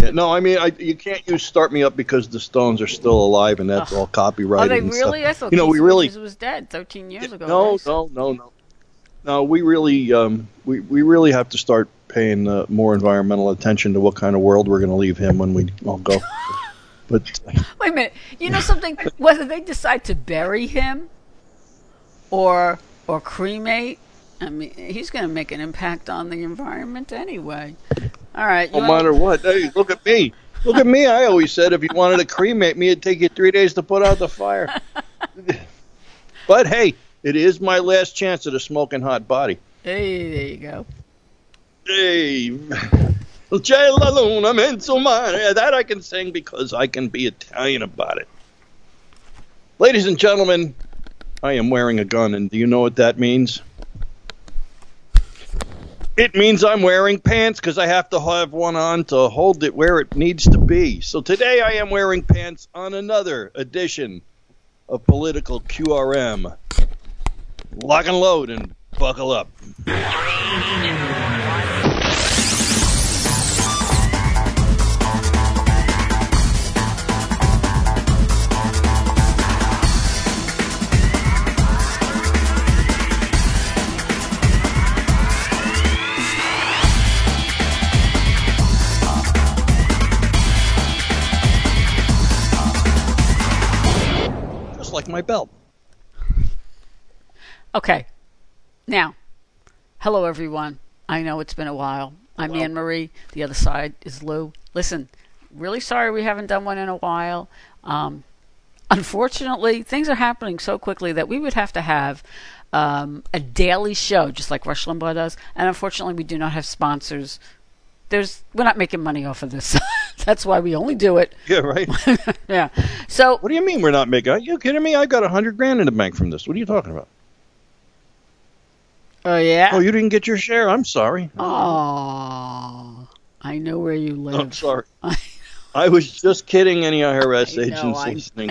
Yeah, no, I mean, I, you can't use "Start Me Up" because the Stones are still alive, and that's all Are copyrighted. they really? Stuff. I thought you know, we really was dead 13 years ago. no, no, no, no, no. We really, um, we we really have to start paying uh, more environmental attention to what kind of world we're going to leave him when we all go. but Wait a minute. You know something? Whether they decide to bury him or or cremate, I mean, he's going to make an impact on the environment anyway. All right. no matter what, hey, look at me. Look at me. I always said if you wanted to cremate me, it'd take you three days to put out the fire. but hey, it is my last chance at a smoking hot body. Hey, there you go. Hey, c'è la luna mezzo mare. That I can sing because I can be Italian about it. Ladies and gentlemen, I am wearing a gun, and do you know what that means? It means I'm wearing pants because I have to have one on to hold it where it needs to be. So today I am wearing pants on another edition of Political QRM. Lock and load and buckle up. My belt. Okay. Now, hello everyone. I know it's been a while. I'm Anne Marie. The other side is Lou. Listen, really sorry we haven't done one in a while. Um, unfortunately, things are happening so quickly that we would have to have um, a daily show, just like Rush Limbaugh does. And unfortunately, we do not have sponsors. There's we're not making money off of this. That's why we only do it. Yeah, right. Yeah. So What do you mean we're not making? Are you kidding me? I got a hundred grand in the bank from this. What are you talking about? Oh yeah. Oh, you didn't get your share. I'm sorry. Oh, I know where you live. I'm sorry. I was just kidding. Any IRS I know, agents listening?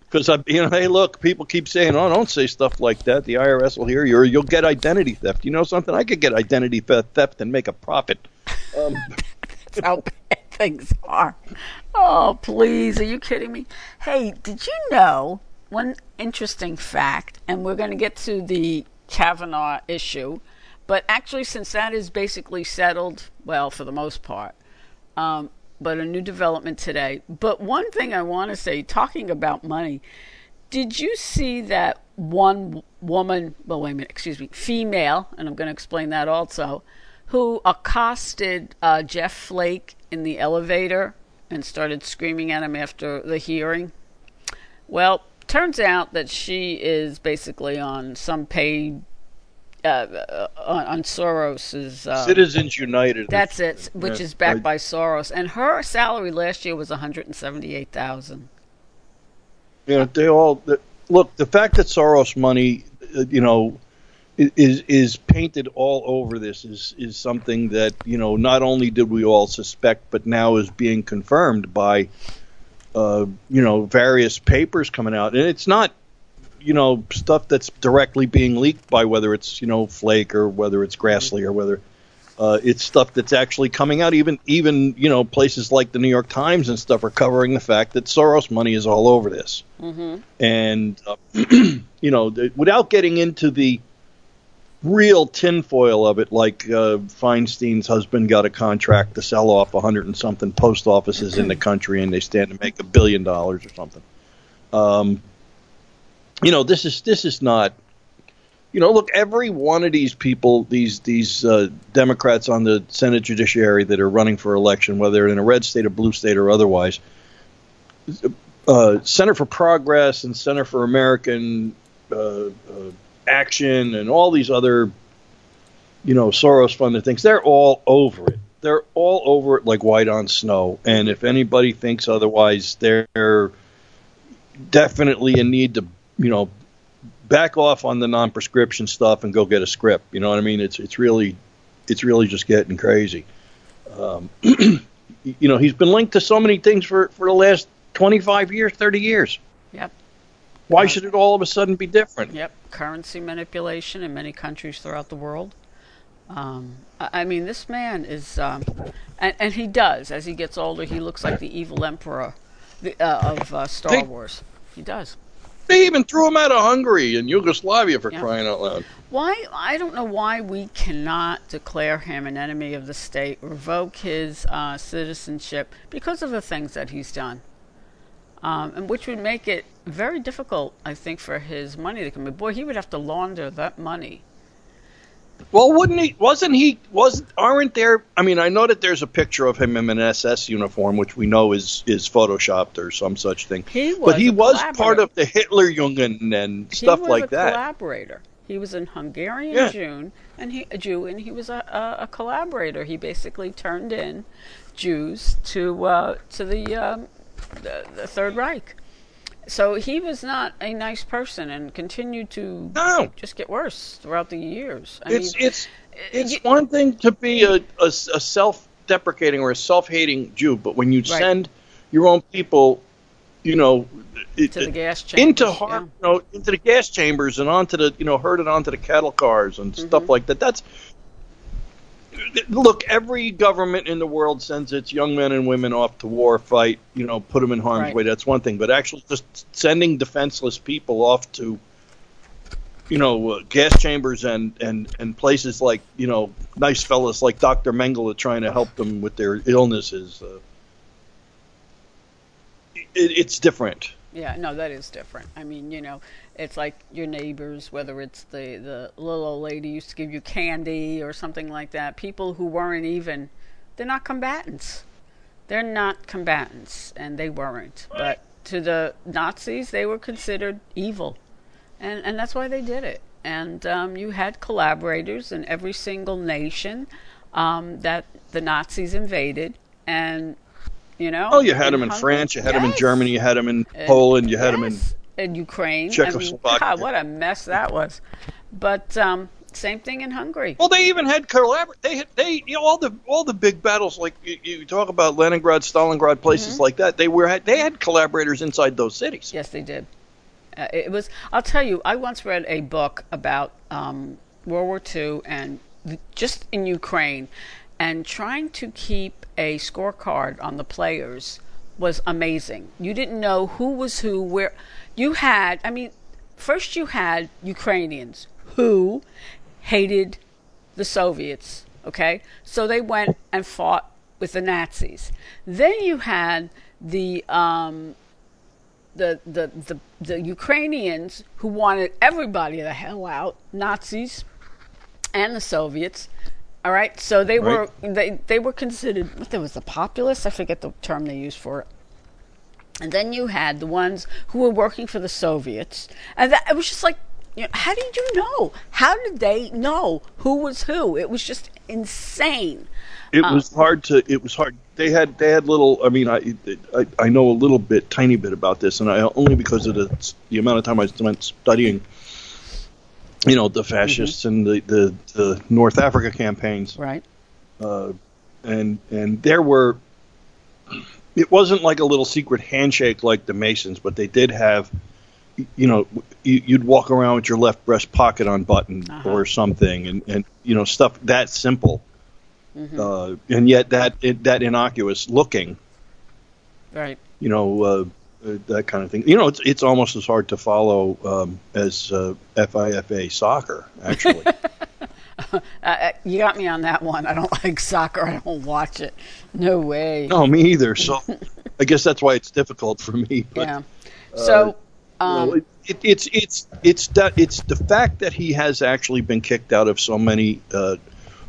Because I, you know, hey, look, people keep saying, "Oh, don't say stuff like that." The IRS will hear you, or you'll get identity theft. You know something? I could get identity theft and make a profit. Um, How bad things are. Oh, please. Are you kidding me? Hey, did you know one interesting fact? And we're going to get to the Kavanaugh issue. But actually, since that is basically settled, well, for the most part, um, but a new development today. But one thing I want to say, talking about money, did you see that one woman, well, wait a minute, excuse me, female, and I'm going to explain that also, who accosted uh, Jeff Flake in the elevator and started screaming at him after the hearing? Well, turns out that she is basically on some paid, uh, uh, on, on Soros's. Uh, Citizens United. that's it, which Yeah, is backed I- by Soros, and her salary last year was one hundred and seventy-eight thousand. You know, they all the, look. The fact that Soros money, uh, you know, is is painted all over this is is something that you know not only did we all suspect, but now is being confirmed by, uh, you know, various papers coming out, and it's not. You know stuff that's directly being leaked by whether it's you know Flake or whether it's Grassley or whether uh, it's stuff that's actually coming out. Even even you know places like the New York Times and stuff are covering the fact that Soros money is all over this Mm-hmm. and uh, you know, th- without getting into the real tinfoil of it, like uh, Feinstein's husband got a contract to sell off a hundred and something post offices in the country, and they stand to make a billion dollars or something. Um, you know, this is this is not. You know, look, every one of these people, these these uh, Democrats on the Senate Judiciary that are running for election, whether in a red state, a blue state, or otherwise, uh, Center for Progress and Center for American uh, uh, Action and all these other, you know, Soros funded things, they're all over it. They're all over it like white on snow. And if anybody thinks otherwise, they're definitely in need to, you know, back off on the non-prescription stuff and go get a script. You know what I mean? It's it's really it's really just getting crazy. Um, you know, he's been linked to so many things for for the last 25 years, 30 years. Yep. Why should it all of a sudden be different? Yep. Currency manipulation in many countries throughout the world. Um, I mean, this man is, um, and, and, he does. As he gets older, he looks like the evil emperor the, uh, of uh, Star they, Wars. He does. They even threw him out of Hungary and Yugoslavia for yeah. crying out loud. Why? I don't know why we cannot declare him an enemy of the state, revoke his uh, citizenship because of the things that he's done, um, and which would make it very difficult, I think, for his money to come in. Boy, he would have to launder that money well, wouldn't he? Wasn't he? Was aren't there? I mean, I know that there's a picture of him in an SS uniform, which we know is is photoshopped or some such thing. He was but he was part of the Hitler Jugend and stuff like that. Collaborator. He was an Hungarian yeah. Jew, and he a Jew, and he was a, a, a collaborator. He basically turned in Jews to uh, to the, um, the the Third Reich. So he was not a nice person and continued to no. just get worse throughout the years. I it's mean, it's it's you, one thing to be a, a, a self-deprecating or a self-hating Jew, but when you right. send your own people, you know, gas chambers, into hard, yeah. you know, into the gas chambers and onto the you know herded onto the cattle cars and mm-hmm. stuff like that. That's look, every government in the world sends its young men and women off to war, fight, you know, put them in harm's right. way. That's one thing. But actually, just sending defenseless people off to, you know, uh, gas chambers and, and, and places like, you know, nice fellas like Dr. Mengele trying to help them with their illnesses, uh, it, it's different. Yeah, no, that is different. I mean, you know, it's like your neighbors, whether it's the, the little old lady used to give you candy or something like that. People who weren't even, they're not combatants. They're not combatants, and they weren't. But to the Nazis, they were considered evil. And, and that's why they did it. And um, you had collaborators in every single nation um, that the Nazis invaded. And you know. Oh, you had them in Hungary. France, you had yes. them in Germany, you had them in Poland, you had yes. them in in Ukraine. Czechoslovakia. I mean, God, what a mess that was. But um, same thing in Hungary. Well, they even had collabor- They had they you know all the all the big battles like you, you talk about Leningrad, Stalingrad, places mm-hmm. like that. They were they had collaborators inside those cities. Yes, they did. Uh, it was. I'll tell you. I once read a book about um, World War II and just in Ukraine, and trying to keep a scorecard on the players was amazing. You didn't know who was who, where. You had, I mean, first you had Ukrainians who hated the Soviets, okay? So they went and fought with the Nazis. Then you had the um, the, the the the Ukrainians who wanted everybody the hell out, Nazis and the Soviets. All right, so they right. were they they were considered. There was the populace. I forget the term they used for it. And then you had the ones who were working for the Soviets, and that, it was just like, you know, how did you know? How did they know who was who? It was just insane. It um, was hard to. It was hard. They had they had little. I mean, I, I I know a little bit, tiny bit about this, and I only because of the the amount of time I spent studying you know the fascists mm-hmm. and the, the, the North Africa campaigns, right? Uh, and and there were. It wasn't like a little secret handshake like the Masons, but they did have, you know, you'd walk around with your left breast pocket unbuttoned uh-huh. or something, and and you know stuff that simple, mm-hmm. uh, and yet that it, that innocuous looking, right? You know, uh, uh, that kind of thing. You know, it's it's almost as hard to follow um, as uh, FIFA soccer, actually. uh, uh, you got me on that one. I don't like soccer. I don't watch it. No way. No, me either. So I guess that's why it's difficult for me. But, yeah. So. Um, you know, it, it, it's it's it's that it's the fact that he has actually been kicked out of so many uh,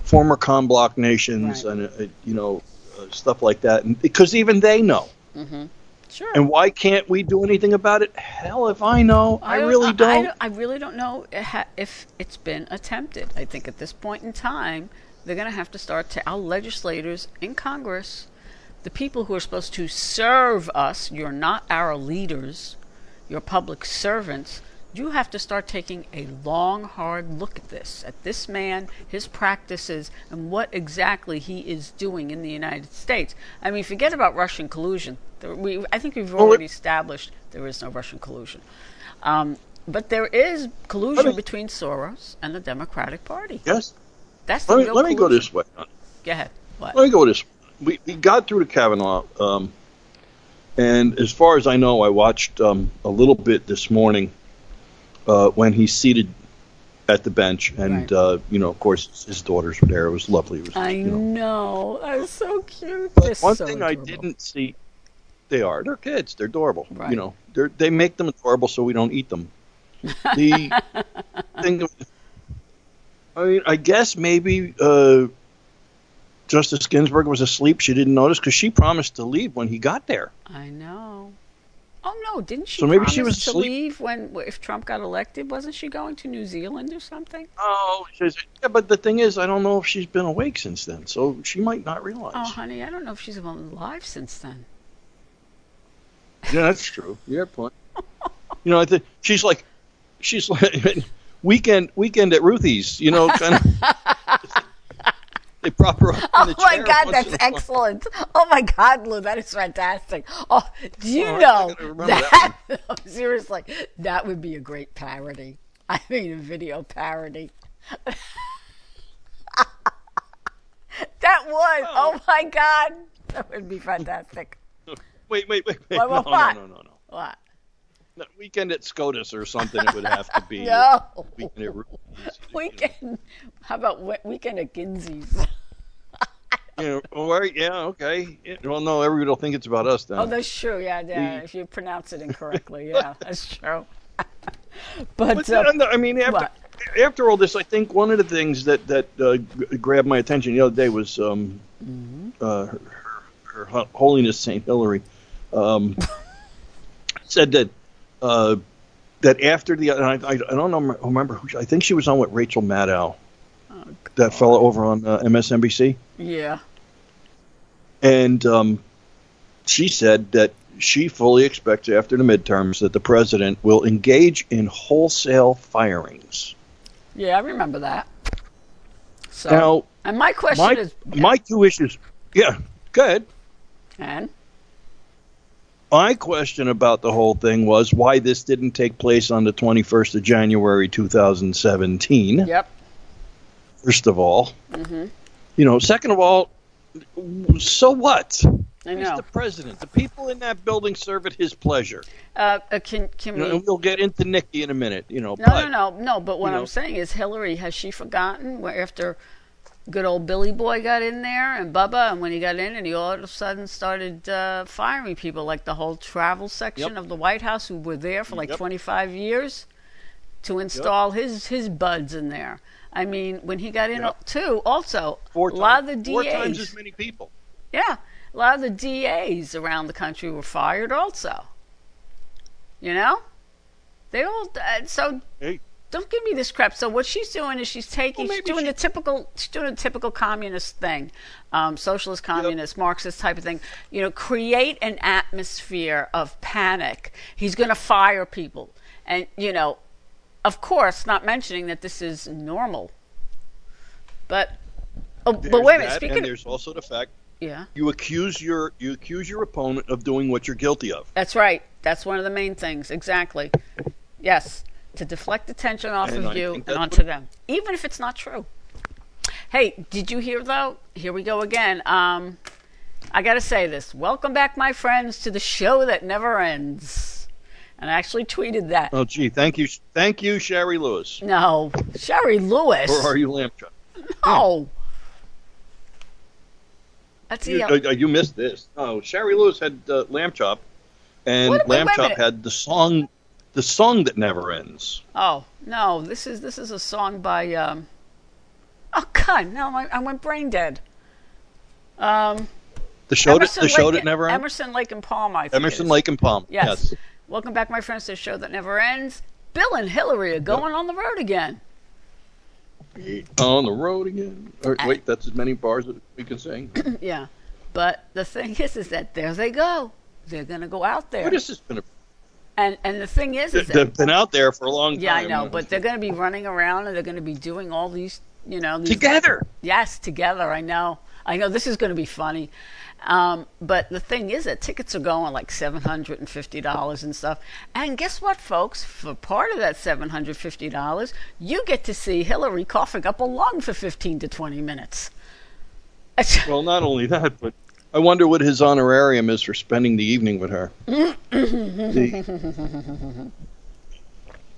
former con block nations right. and uh, you know stuff like that, and because even they know. Mm-hmm Sure. And why can't we do anything about it? Hell, if I know, I, I really don't. I, I, really don't know if it's been attempted. I think at this point in time, they're going to have to start to our legislators in Congress, the people who are supposed to serve us. You're not our leaders. You're public servants you have to start taking a long, hard look at this, at this man, his practices, and what exactly he is doing in the United States. I mean, forget about Russian collusion. We, I think we've already established there is no Russian collusion. Um, but there is collusion mean, between Soros and the Democratic Party. Yes. That's the let me, let me go this way. Go ahead. What? Let me go this. We we got through to Kavanaugh, um, and as far as I know, I watched um, a little bit this morning uh, when he's seated at the bench, and Right. uh, you know, of course, his daughters were there. It was lovely. It was, I you know. know. That was so cute. But one so thing I didn't see, they are they're kids. They're adorable. Right. You know, they they make them adorable so we don't eat them. The thing, I mean, I guess maybe uh, Justice Ginsburg was asleep. She didn't notice because she promised to leave when he got there. I know. Oh no! Didn't she So maybe promise she was to asleep. leave when if Trump got elected? Wasn't she going to New Zealand or something? Oh, she says, yeah, but the thing is, I don't know if she's been awake since then, so she might not realize. Oh, honey, I don't know if she's been alive since then. Yeah, that's true. You have point. You know, I think she's like, she's like weekend weekend at Ruthie's. You know, kind of. They prop her up in Oh my God, that's excellent! Oh my God, Lou, that is fantastic. Oh, do you Oh, know remember that? seriously, that would be a great parody. I mean, a video parody. that would. Oh. oh my God, that would be fantastic. Wait, wait, wait, wait. What, what, no, what? no, no, no, no, What? Weekend at SCOTUS or something. It would have to be. No. Weekend at Ruthie's. Weekend. How about weekend at? You know, all right, yeah, okay. Well, no, everybody will think it's about us then. Oh, that's true. Yeah, yeah. If you pronounce it incorrectly, yeah, that's true. but But uh, then, I mean, after what? after all this, I think one of the things that that uh, grabbed my attention the other day was um, Mm-hmm. uh, her, her, her Holiness Saint Hillary um, said that uh, that after the and I, I, I don't know remember who she, I think she was on with Rachel Maddow, Oh, that fellow over on uh, MSNBC, yeah, and um, she said that she fully expects after the midterms that the president will engage in wholesale firings. yeah, I remember that. So, Now, and my question my is, my two issues. Yeah, good. and My question about the whole thing was why this didn't take place on the 21st of January 2017. yep, First of all, hmm you know. Second of all, so what? I He's know. the president. The people in that building serve at his pleasure. Uh, uh, can can You we? and we'll get into Nikki in a minute. You know, No, but no, no, no. But what. I'm saying is, Hillary has she forgotten where after good old Billy Boy got in there and Bubba, and when he got in, and he all of a sudden started uh, firing people, like the whole travel section Yep. of the White House who were there for like Yep. 25 years to install his his buds in there. I mean, when he got in Yep. too, also four a lot of times, the four times as many people. yeah, a lot of the DAs around the country were fired also. You know, they all uh, so Hey, don't give me this crap. So what she's doing is she's taking, Well, she's doing she- the typical, she's doing a typical communist thing, um, socialist, communist, Marxist type of thing. You know, create an atmosphere of panic. He's going to fire people, and you know, of course, not mentioning that this is normal. But, oh, but wait a minute. Speaking, and of, there's also the fact yeah, you accuse your you accuse your opponent of doing what you're guilty of. that's right. That's one of the main things. Exactly. Yes, to deflect attention off And of I you and onto them, even if it's not true. Hey, did you hear though? Here we go again. Um, I got to say this. Welcome back, my friends, to the show that never ends. And I actually tweeted that. Oh, gee, thank you, thank you, Shari Lewis, No, Shari Lewis. or are you lamb chop? No. That's You, the. uh, you missed this. Oh, Shari Lewis had uh, lamb chop, and What- lamb wait chop had the song, the song that never ends. Oh no, this is this is a song by. Um, oh God, no, I, I went brain dead. Um, The show, that, Emerson the show that never ends. Emerson Lake and Palm. I think Emerson. Lake and Palm. Yes. Welcome back, my friends, to the show that never ends. Bill and Hillary are going on the road again. On the road again. Or, wait, that's as many bars as we can sing. yeah, but the thing is, is that there they go. They're going to go out there, What is this been? And and the thing is, is They've been out there for a long time. yeah, I know, but they're going to be running around and they're going to be doing all these, you know, these together. Yes, together. I know. I know this is going to be funny. Um, but the thing is that tickets are going like $750 and stuff. And guess what, folks? For part of that $750, you get to see Hillary coughing up a lung for 15 to 20 minutes. well, not only that, but I wonder what his honorarium is for spending the evening with her. the,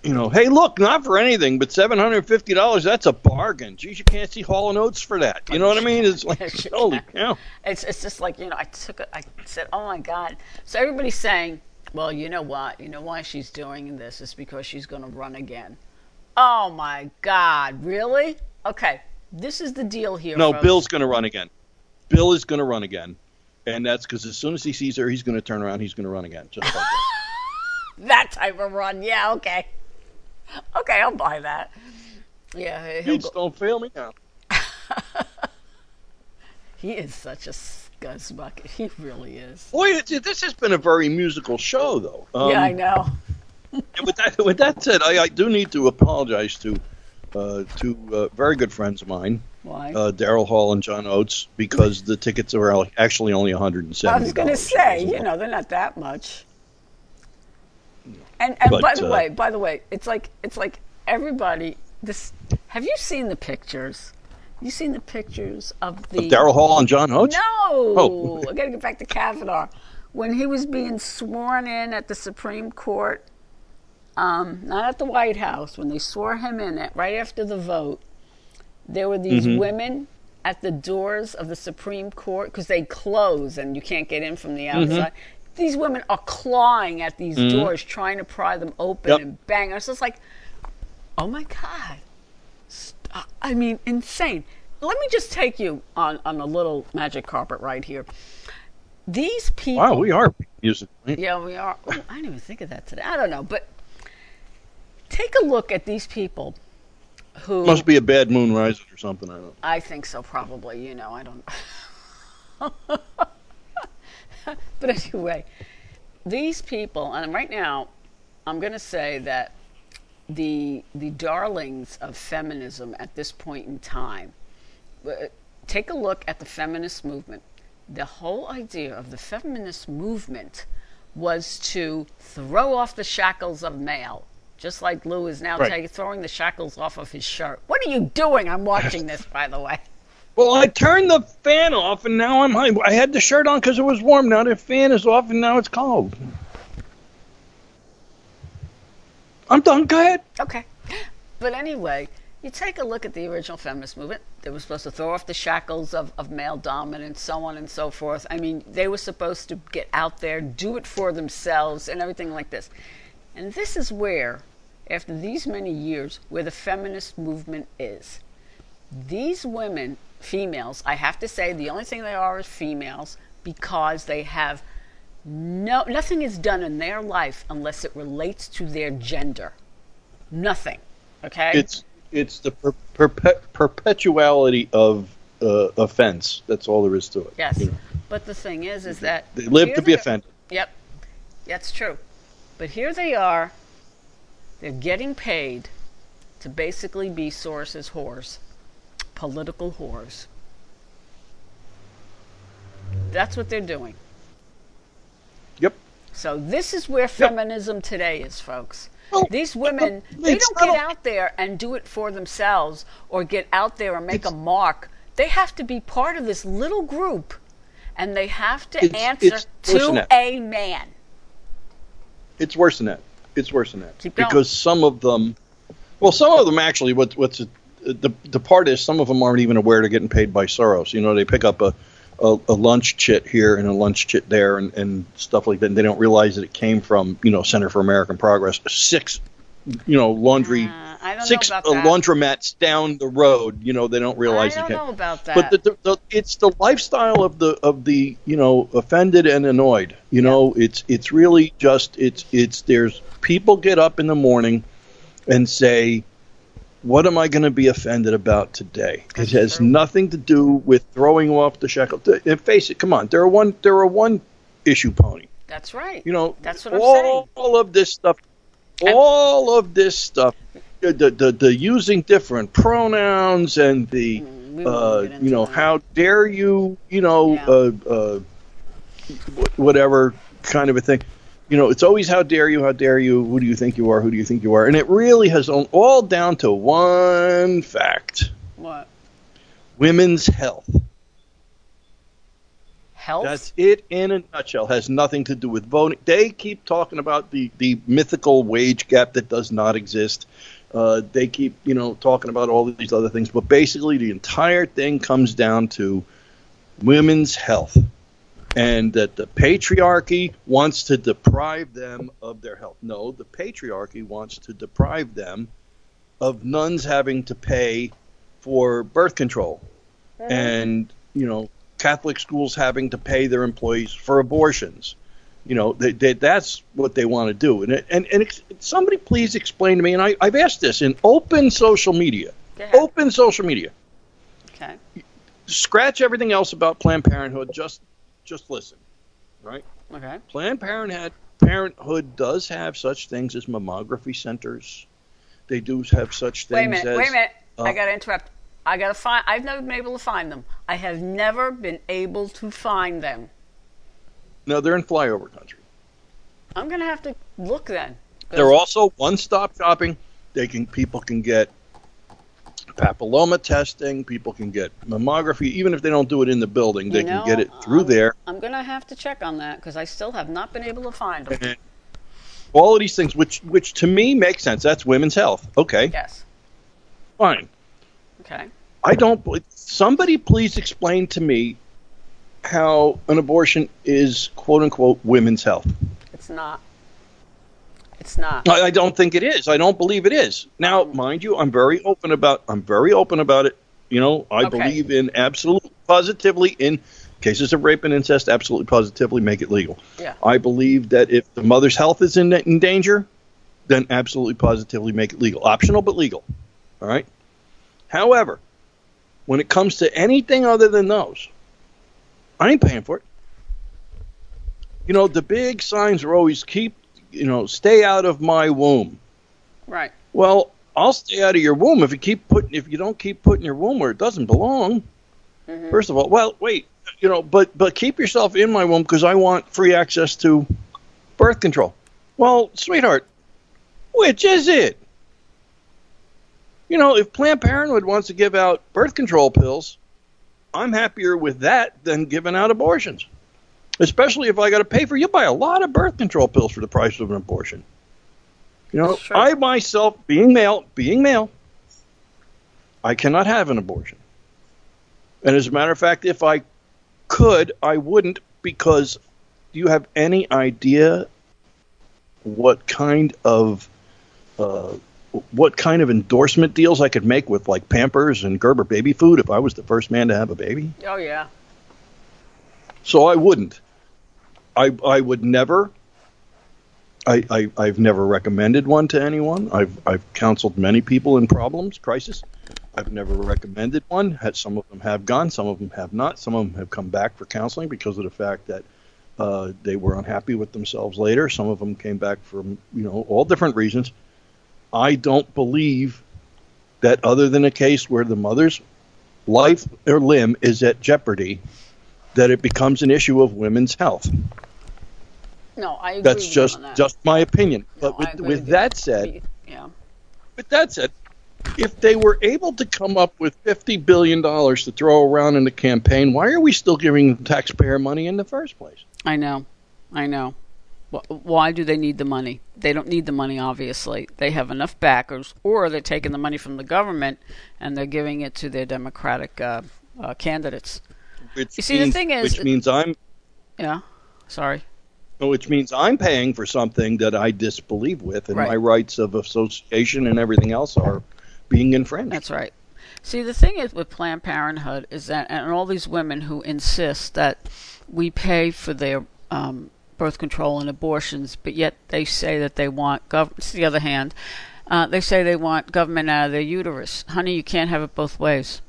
you know, hey, look, not for anything, but seven hundred fifty dollars. That's a bargain. Geez, you can't see Hall and Oates for that. You know what I mean? It's like holy cow. It's it's just like you know, I took it. I said, oh my god. So everybody's saying, well, you know what? You know why she's doing this is because she's going to run again. Oh my god, really? Okay, this is the deal here. No, folks. Bill's going to run again. Bill is going to run again, and that's because as soon as he sees her, he's going to turn around. He's going to run again, just like that. that type of run. Yeah, okay. Okay, I'll buy that. Yeah, go- don't fail me now. he is such a scuzz bucket. He really is. Boy, this has been a very musical show, though. Um, yeah, I know. with that, with that said, I, I do need to apologize to uh, two uh, very good friends of mine. Why? Uh, Daryl Hall and John Oates, because the tickets are actually only 170 I was going to say, you know, they're not that much. And, and but, by the uh, way, by the way, it's like it's like everybody. This have you seen the pictures? You seen the pictures of the Daryl Hall and John Oates? No, oh. I got to get back to Kavanaugh when he was being sworn in at the Supreme Court. Um, not at the White House when they swore him in at right after the vote. There were these mm-hmm. women at the doors of the Supreme Court because they close and you can't get in from the mm-hmm. outside. Mm-hmm these women are clawing at these mm-hmm. doors, trying to pry them open yep. and bang. I was just like, oh my god! Stop. I mean, insane. Let me just take you on on a little magic carpet right here. These people. Wow, we are music. Yeah, we are. Oh, I didn't even think of that today. I don't know, but take a look at these people who must be a bad moon rising or something. I don't. I think so, probably. You know, I don't. but anyway, these people, and right now, I'm going to say that the the darlings of feminism at this point in time. Uh, take a look at the feminist movement. The whole idea of the feminist movement was to throw off the shackles of male, just like Lou is now right. throwing the shackles off of his shirt. What are you doing? I'm watching this, by the way. Well, I turned the fan off, and now I'm. I had the shirt on because it was warm. Now the fan is off, and now it's cold. I'm done. Go ahead. Okay. But anyway, you take a look at the original feminist movement. They were supposed to throw off the shackles of, of male dominance, so on and so forth. I mean, they were supposed to get out there, do it for themselves, and everything like this. And this is where, after these many years, where the feminist movement is. These women females. I have to say, the only thing they are is females because they have no nothing is done in their life unless it relates to their gender. Nothing. Okay. It's it's the per, perpet, perpetuality of uh, offense. That's all there is to it. Yes. You know? But the thing is, is that they live to be offended. Yep, that's true. But here they are. They're getting paid to basically be Soros's whores political whores. That's what they're doing. Yep. So this is where feminism yep. today is, folks. Well, These women, they don't get out there and do it for themselves or get out there and make a mark. They have to be part of this little group and they have to it's, answer it's to a man. It's worse than that. It's worse than that. Because some of them, well, some of them actually, what, what's uh, the the part is some of them aren't even aware they're getting paid by Soros. You know, they pick up a a, a lunch chit here and a lunch chit there and, and stuff like that. And they don't realize that it came from you know Center for American Progress. Six, you know, laundry. Uh, six uh, laundromats down the road. You know, they don't realize. I don't know about that. But the, the, the, it's the lifestyle of the of the you know offended and annoyed. You know, it's it's really just it's it's there's people get up in the morning and say what am I going to be offended about today? It has nothing to do with throwing off the shekel. And face it, come on, There are one, There are one issue pony. That's right. You know, that's what I'm saying. All of this stuff, all of this stuff, the, the the using different pronouns and the, won't uh, you know, that. how dare you, you know, Yeah. uh, uh, whatever kind of a thing. You know, it's always how dare you, how dare you, who do you think you are, who do you think you are, and it really has all down to one fact: What? women's health. Health? That's it in a nutshell. Has nothing to do with voting. They keep talking about the the mythical wage gap that does not exist. Uh, they keep you know talking about all these other things, but basically the entire thing comes down to women's health, and that the patriarchy wants to deprive them of their health. No, the patriarchy wants to deprive them of nuns having to pay for birth control and you know Catholic schools having to pay their employees for abortions. You know, they, they, that's what they want to do. And and and ex- somebody please explain to me. And I, I've asked this in open social media. Open social media. Okay. Scratch everything else about Planned Parenthood. Just just listen. Right. Okay. Planned Parenthood Parenthood does have such things as mammography centers. They do have such things Wait a minute. as Wait a minute. I uh, got to interrupt. I got to find. I've never been able to find them. I have never been able to find them. no, they're in flyover country. I'm going to have to look then. They're also one-stop shopping. They can people can get papilloma testing. People can get mammography, even if they don't do it in the building. They You can get it through I'm- there. I'm going to have to check on that because I still have not been able to find them. And all of these things, which which to me makes sense. That's women's health. Okay, Yes. fine. Okay. I don't. Somebody please explain to me how an abortion is quote unquote women's health. It's not. It's not. I, I don't think it is. I don't believe it is. Now, mm-hmm. mind you, I'm very open about. I'm very open about it. You know, I Okay. believe in absolutely positively in cases of rape and incest. Absolutely, positively, make it legal. Yeah. I believe that if the mother's health is in, in danger, then absolutely, positively, make it legal. Optional, but legal. All right. However, when it comes to anything other than those, I ain't paying for it. You know, the big signs are always keep, you know, stay out of my womb. Right. Well, I'll stay out of your womb if you keep putting if you don't keep putting your womb where it doesn't belong. Mhm. First of all, well, wait, you know, but but keep yourself in my womb because I want free access to birth control. Well, sweetheart, which is it? You know, if Planned Parenthood wants to give out birth control pills, I'm happier with that than giving out abortions. Especially if I got to pay for you buy a lot of birth control pills for the price of an abortion. You know, true. I myself, being male, being male, I cannot have an abortion. And as a matter of fact, if I could, I wouldn't because do you have any idea what kind of uh, what kind of endorsement deals I could make with like Pampers and Gerber baby food if I was the first man to have a baby? Oh yeah. So I wouldn't. I I would never. I, I I've never recommended one to anyone. I've I've counseled many people in problems, crisis. I've never recommended one. Had some of them have gone, some of them have not. Some of them have come back for counseling because of the fact that uh, they were unhappy with themselves later. Some of them came back from you know all different reasons. I don't believe that other than a case where the mother's life or limb is at jeopardy, that it becomes an issue of women's health. No, I agree. That's just that. just my opinion. No, But with, with with that said, Yeah. with that said, if they were able to come up with fifty billion dollars to throw around in the campaign, why are we still giving the taxpayer money in the first place? I know. I know. Wh- Why do they need the money? They don't need the money, obviously. They have enough backers, or they're taking the money from the government and they're giving it to their Democratic uh, uh, candidates. Which You see, the thing is- which means I'm Yeah. Sorry. which means I'm paying for something that I disbelieve with, and Right. my rights of association and everything else are being infringed. That's right. See, the thing is with Planned Parenthood is that, and all these women who insist that we pay for their um, birth control and abortions, but yet they say that they want gov. It's the other hand. Uh, they say they want government out of their uterus. Honey, you can't have it both ways.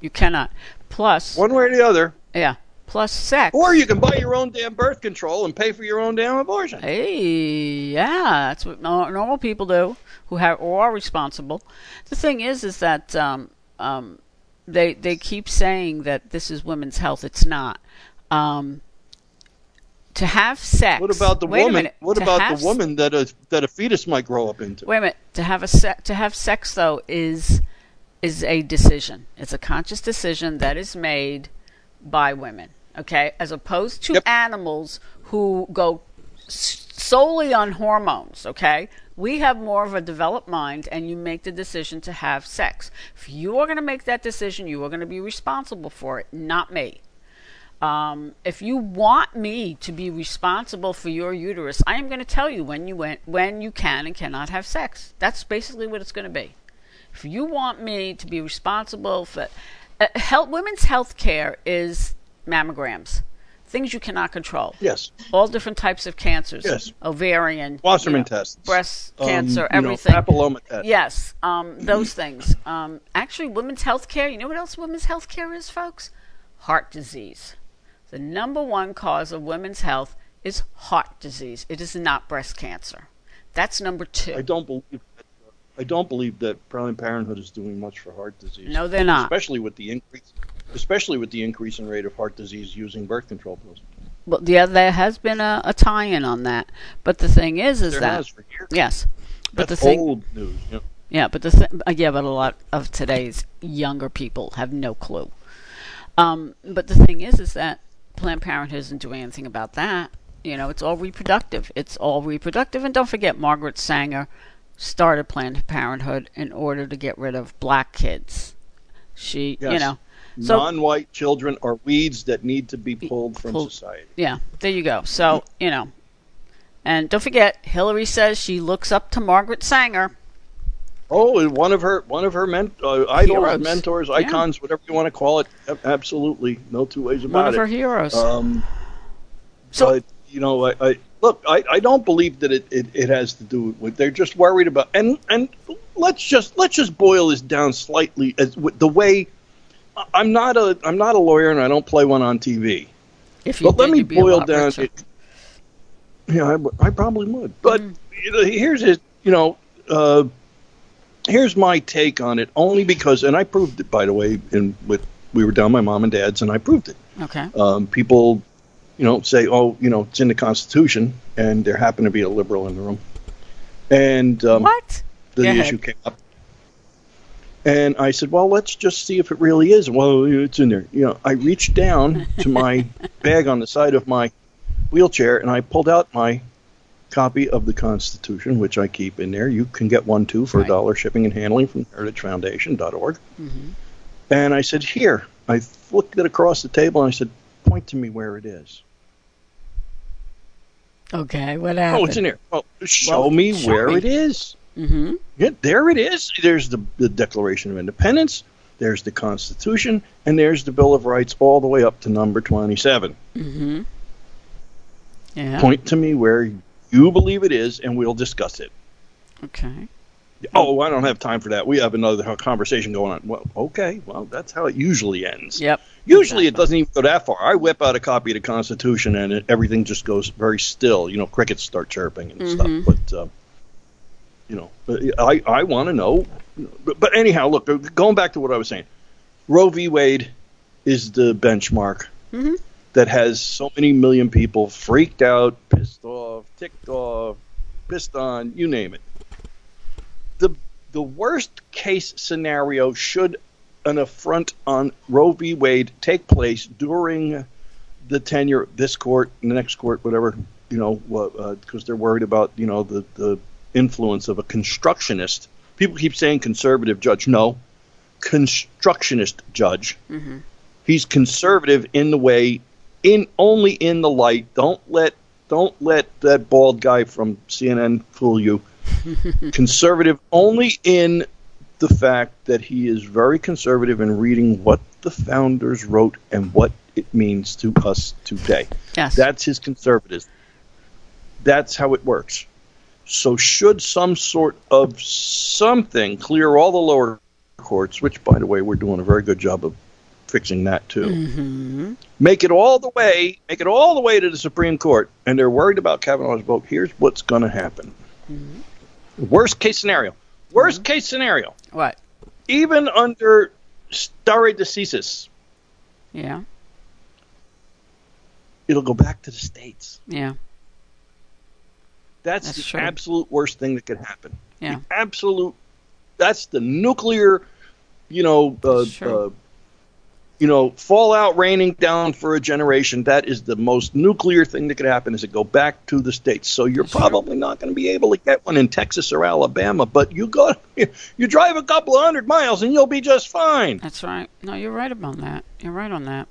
You cannot. Plus, One way or the other. yeah, plus sex. Or you can buy your own damn birth control and pay for your own damn abortion. Hey, yeah, that's what normal people do who have or are responsible. The thing is, is that um, um, they they keep saying that this is women's health. It's not. Um, to have sex. What about the woman? minute, What about have the woman that a that a fetus might grow up into? Wait a minute. To have a se- to have sex though is is a decision. It's a conscious decision that is made by women. Okay, as opposed to Yep. animals who go solely on hormones. Okay, we have more of a developed mind, and you make the decision to have sex. If you are going to make that decision, you are going to be responsible for it, not me. Um, if you want me to be responsible for your uterus, I am going to tell you when you went, when you can and cannot have sex. That's basically what it's going to be. If you want me to be responsible for uh, health, women's health care is mammograms, things you cannot control. Yes, All different types of cancers, Yes. ovarian, Wassermann you know, tests, breast um, cancer, know, everything. papilloma tests. Yes, um, those things. Um, actually, women's health care, you know what else women's health care is, folks? Heart disease. The number one cause of women's health is heart disease. It is not breast cancer. That's number two. I don't believe. That, I don't believe that Planned Parenthood is doing much for heart disease. No, they're not. Especially with the increase, especially with the increase in rate of heart disease using birth control pills. Well, yeah, there has been a, a tie-in on that. But the thing is, is There that has for years. yes, but That's the thing, old news. Yeah. Yeah, but the th- uh, yeah, but a lot of today's younger people have no clue. Um, but the thing is, is that Planned Parenthood isn't doing anything about that. You know, it's all reproductive. It's all reproductive, and don't forget, Margaret Sanger started Planned Parenthood in order to get rid of black kids. She, you know, so Non-white children are weeds that need to be pulled from pulled. society. yeah, there you go. So you know, and don't forget, Hillary says she looks up to Margaret Sanger. Oh, one of her one of her men, uh, idols, mentors, Yeah. icons, whatever you want to call it. Absolutely, no two ways about it. One of it. her heroes. Um, So- but you know, I, I look, I, I don't believe that it, it, it has to do with. They're just worried about, and and let's just let's just boil this down slightly as the way. I'm not a I'm not a lawyer, and I don't play one on TV. if you But let me boil down. It, yeah, I, I probably would. But Mm. you know, here's it. You know, uh, here's my take on it. Only because, and I proved it by the way. In with we were down my mom and dad's, and I proved it. Okay. Um, people, you know, say, oh, you know, it's in the Constitution, and there happened to be a liberal in the room, and um, what? the Go ahead. issue came up. And I said, well, let's just see if it really is. Well, it's in there. You know, I reached down to my bag on the side of my wheelchair and I pulled out my copy of the Constitution, which I keep in there. You can get one too for a Right. dollar shipping and handling from heritagefoundation.org. Mhm. And I said, here. I flicked it across the table and I said, point to me where it is. Okay, what happened? Oh, it's in here. Well, show Well, me show where me. it is. Mm-hmm. Yeah, there it is. There's the, the Declaration of Independence, there's the Constitution, and there's the Bill of Rights all the way up to number 27. Mm-hmm. Yeah. Point to me where you believe it is, and we'll discuss it. Okay. Oh, I don't have time for that. We have another conversation going on. Well, okay. Well, that's how it usually ends. Yep. Usually it doesn't even go that far. I whip out a copy of the Constitution, and it, everything just goes very still. You know, crickets start chirping and Mhm. stuff. But uh, you know, I I want to know. But, but anyhow, look, going back to what I was saying, Roe v. Wade is the benchmark Mhm. that has so many million people freaked out, pissed off, ticked off, pissed on, you name it. The the worst case scenario should an affront on Roe v. Wade take place during the tenure of this court, and the next court, whatever, you know, because they're worried about, you know, the, the influence of a constructionist. People keep saying conservative judge. No, constructionist judge. Mm-hmm. He's conservative in the way, in only in the light. Don't let don't let that bald guy from CNN fool you. conservative only in the fact that he is very conservative in reading what the founders wrote and what it means to us today. Yes. That's his conservatism. That's how it works. So should some sort of something clear all the lower courts, which by the way we're doing a very good job of fixing that too. mm-hmm. Make it all the way, make it all the way to the Supreme Court, and they're worried about Kavanaugh's vote. Here's what's going to happen. Worst case scenario. Worst case scenario What? even under stare decisis, Yeah. it'll go back to the states. Yeah. That's, That's the true. absolute worst thing that could happen. Yeah. The absolute. That's the nuclear, you know, uh, uh, you know, fallout raining down for a generation. That is the most nuclear thing that could happen. Is it go back to the states? So you're probably not going to be able to get one in Texas or Alabama, but you go, you drive a couple of hundred miles and you'll be just fine. That's right. No, you're right about that. You're right on that.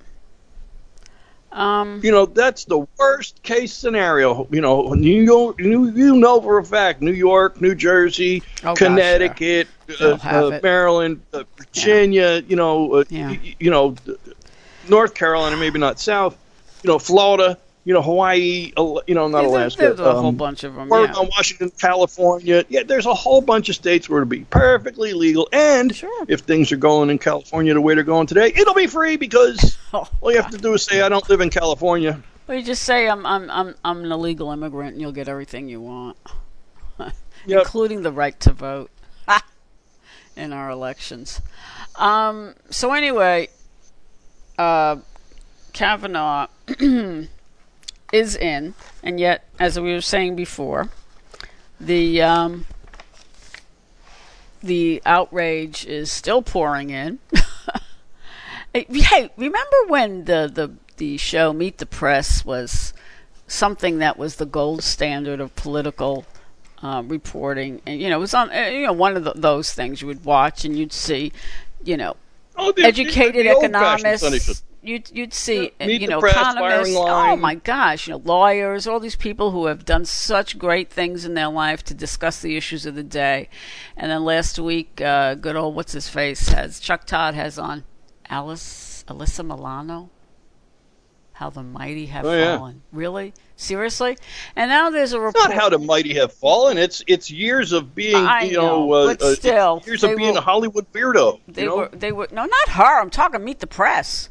Um. You know, that's the worst case scenario. You know, New York, you, you know for a fact, New York, New Jersey, Oh, Connecticut, They'll uh, uh. Maryland, uh, Virginia, you know, uh, Yeah. y- you know, North Carolina, maybe not South, you know, Florida, you know, Hawaii, you know, not yeah, Alaska, There's a um, whole bunch of them. Oregon, Yeah. Washington, California. Yeah, there's a whole bunch of states where it'll be perfectly legal, and Sure. if things are going in California the way they're going today, it'll be free because Oh, all you have to do is say, "I don't live in California." well, you just say I'm I'm I'm I'm an illegal immigrant, and you'll get everything you want, Yep. including the right to vote in our elections. Um. So anyway, uh, Kavanaugh is in, and yet, as we were saying before, the um, the outrage is still pouring in. Hey, remember when the, the, the show Meet the Press was something that was the gold standard of political uh, reporting? And, you know, it was on, uh, you know, one of the, those things you would watch and you'd see, you know, Oh, the- educated the show. economists. You'd, you'd see, Meet you know, press, economists. firing Oh my gosh, you know, lawyers, all these people who have done such great things in their life to discuss the issues of the day. And then last week, uh, good old what's his face has Chuck Todd has on Alice Alyssa Milano. How the mighty have Oh, yeah. fallen. Really? Seriously? And now there's a It's report. not how the mighty have fallen. It's it's years of being, I you know, know, uh, but uh, still, years of being were- a Hollywood weirdo. They you know? were. They were. No, not her. I'm talking Meet the Press.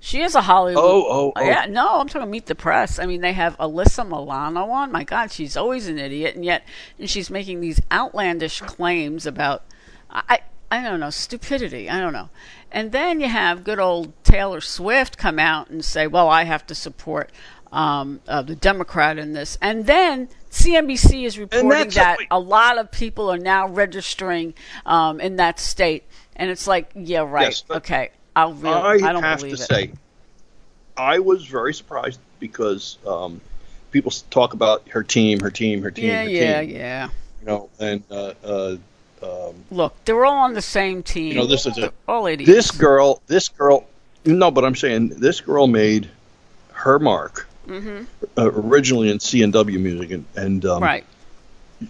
She is a Hollywood. Oh, oh, oh. Yeah, no, I'm talking Meet the Press. I mean, they have Alyssa Milano on. My God, she's always an idiot, and yet and she's making these outlandish claims about, I, I don't know, stupidity. I don't know. And then you have good old Taylor Swift come out and say, "Well, I have to support." Um, uh, the Democrat in this, and then CNBC is reporting that a lot of people are now registering um, in that state, and it's like, yeah, right, Yes, but okay, I'll really, I, I, don't have believe to it. say, I was very surprised because um, people talk about her team, her team, her team, yeah, her yeah, team. yeah. You know, and uh, uh, um, Look, they're all on the same team. you know, this is a all idiots. this girl, this girl. No, but I'm saying this girl made her mark hmm uh, originally in C&W music, and, and um, right.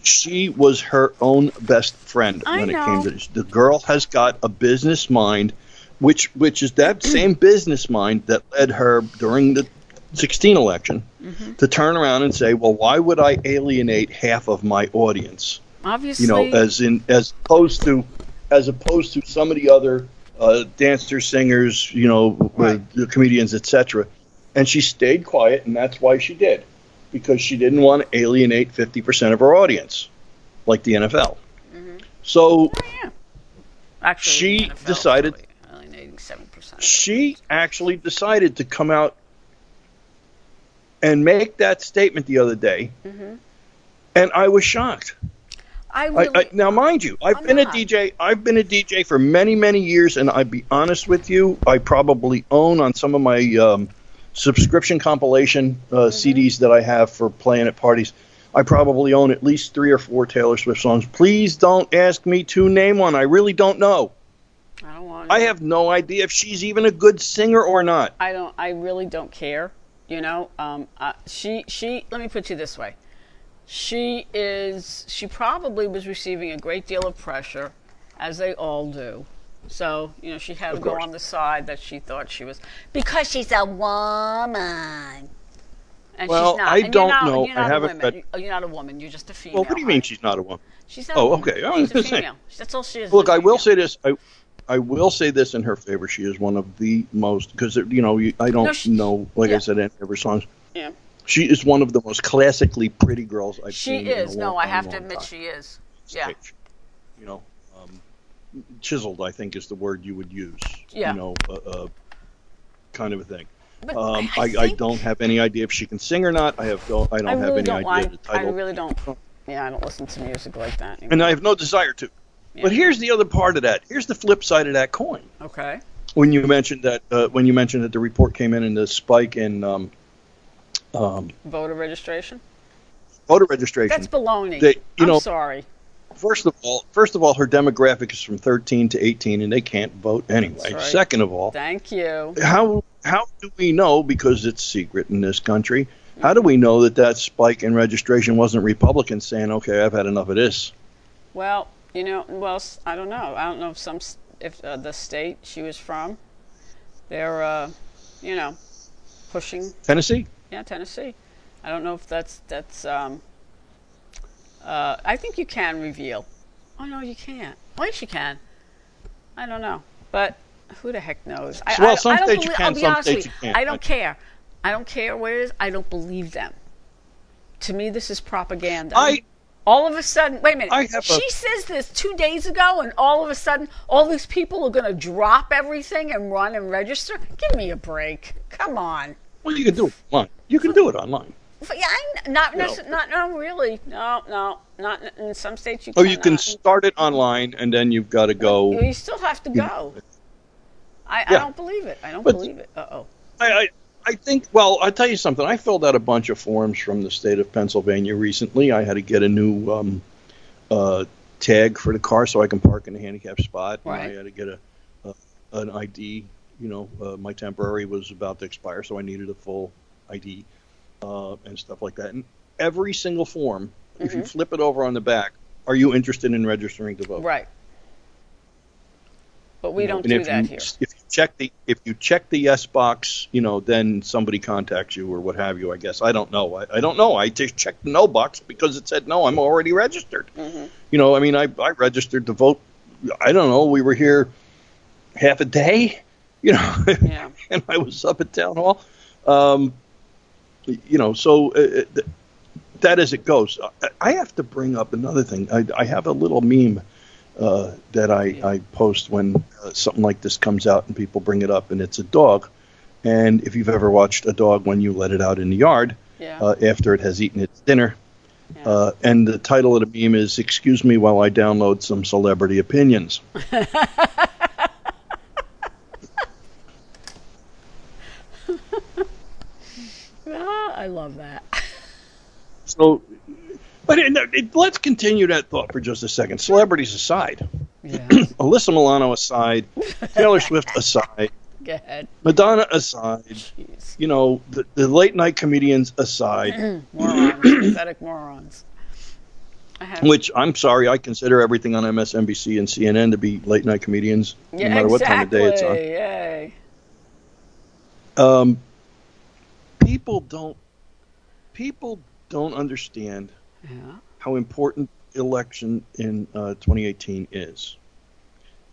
she was her own best friend I when it came to this. The girl has got a business mind, which which is that same business mind that led her during the 16 election Mm-hmm. to turn around and say, "Well, why would I alienate half of my audience?" Obviously, You know, as in as opposed to as opposed to some of the other uh, dancers, singers, you know, Right. uh, comedians, etc. And she stayed quiet, and that's why she did, because she didn't want to alienate 50% of her audience, like the NFL. Mm-hmm. So Oh, yeah. Actually, she NFL decided- really alienating seven percent. She actually decided to come out and make that statement the other day, Mhm. and I was shocked. I I, I, now, mind you, I've I'm been not. a DJ. I've been a DJ for many, many years, and I'd be honest with you, I probably own on some of my um, subscription compilation uh, Mm-hmm. CDs that I have for playing at parties. I probably own at least three or four Taylor Swift songs. Please don't ask me to name one. I really don't know. I don't want. I have no idea if she's even a good singer or not. I don't. I really don't care. You know, um, uh, she she. Let me put you this way. She is. She probably was receiving a great deal of pressure, as they all do. So you know, she had to go on the side that she thought she was because she's a woman. And Well, she's not. I don't not- know. You're I not haven't a woman. You- You're not a woman. You're just a female. Well, what do you mean she's not a woman? She's not. Oh, okay. I was She's a female. That's all she is. Look, I will say this. I, I will say this in her favor. She is one of the most because you know I don't No, she- know. Like yeah. I said, any of her songs. Yeah. She is one of the most classically pretty girls I've She seen. a is. No, long, I have to admit she is. Yeah. Stage. You know, um, chiseled. I think is the word you would use. Yeah. You know, uh, uh, kind of a thing. But Um, I, I, I, don't have any idea if she can sing or not. I have don't, I don't I have really any don't idea the I really don't. Yeah, I don't listen to music like that. Anymore. and I have no desire to. But here's the other part of that. Here's the flip side of that coin. Okay. When you mentioned that, uh, when you mentioned that the report came in and the spike in um, um, Voter registration. voter registration. That's baloney. They- you I'm know- sorry. First of all, first of all, her demographic is from 13 to 18, and they can't vote anyway. Right. Second of all, Thank you. how how do we know because it's secret in this country? How do we know that that spike in registration wasn't Republicans saying, "Okay, I've had enough of this"? Well, you know, well, I don't know. I don't know if some, if uh, the state she was from, they're, uh, you know, pushing. Tennessee. Yeah, Tennessee. I don't know if that's that's. Um, uh, I think you can reveal. Oh no, you can't. Well, yes, you can. I don't know, but who the heck knows? I, Well, I, some I don't states you can, I'll be some honest with you can't. I don't care. I don't care where it is. I don't believe them. To me, this is propaganda. I all of a sudden, wait a minute. Have a- she says this two days ago, and all of a sudden, all these people are going to drop everything and run and register. Give me a break. Come on. well, you can do it online. You can do it online. Yeah, I, not, No. not no really. No, no, not in- some states you. Oh, you can start it online, and then you've got to go. You still have to go. I, I don't believe it. I don't But- believe it. Uh oh. I, I I think. Well, I'll tell you something. I filled out a bunch of forms from the state of Pennsylvania recently. I had to get a new um, uh, tag for the car so I can park in the handicapped spot. And Right. I had to get a, a an ID. You know, uh, my temporary was about to expire, so I needed a full ID uh, and stuff like that. And every single form, if you Mhm. flip it over on the back, are you interested in registering to vote? Right. But we You don't and do that you, here. If you check the if you check the yes box, you know, then somebody contacts you or what have you. I guess I don't know. I, I don't know. I just checked the no box because it said no. I'm already registered. Mhm. You know, I mean, I I registered to vote. I don't know. We were here half a day. You know, Yeah. and I was up at town hall. Um, you know, so uh, uh, that as it goes. I, I have to bring up another thing. I, I have a little meme uh, that I, I post when uh, something like this comes out and people bring it up, and it's a dog. And if you've ever watched a dog when you let it out in the yard Yeah. uh, after it has eaten its dinner, Yeah. uh, and the title of the meme is "Excuse me while I download some celebrity opinions." Ah, I love that. So, but it, it, let's continue that thought for just a second. Celebrities aside, Yeah. Alyssa Milano aside, Taylor Swift aside, Go ahead. Madonna aside, Jeez. you know, the, the late night comedians aside, morons. Pathetic morons. Which I'm sorry, I consider everything on MSNBC and CNN to be late night comedians, yeah, no matter what time of day it's on. Yay. Um, people don't people don't understand Yeah. how important election in uh, 2018 is.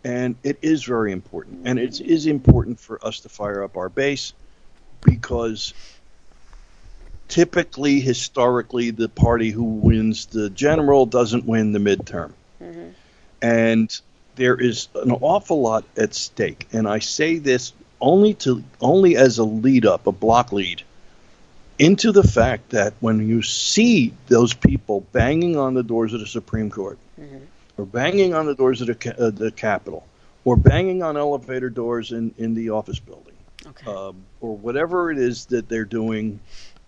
And it is very important. And it is important for us to fire up our base because typically, historically, the party who wins the general doesn't win the midterm. Mhm. And there is an awful lot at stake. And I say this only to only as a lead up, a block lead into the fact that when you see those people banging on the doors of the Supreme Court, Mhm. or banging on the doors of the, uh, the Capitol, or banging on elevator doors in, in the office building, Okay. um, or whatever it is that they're doing,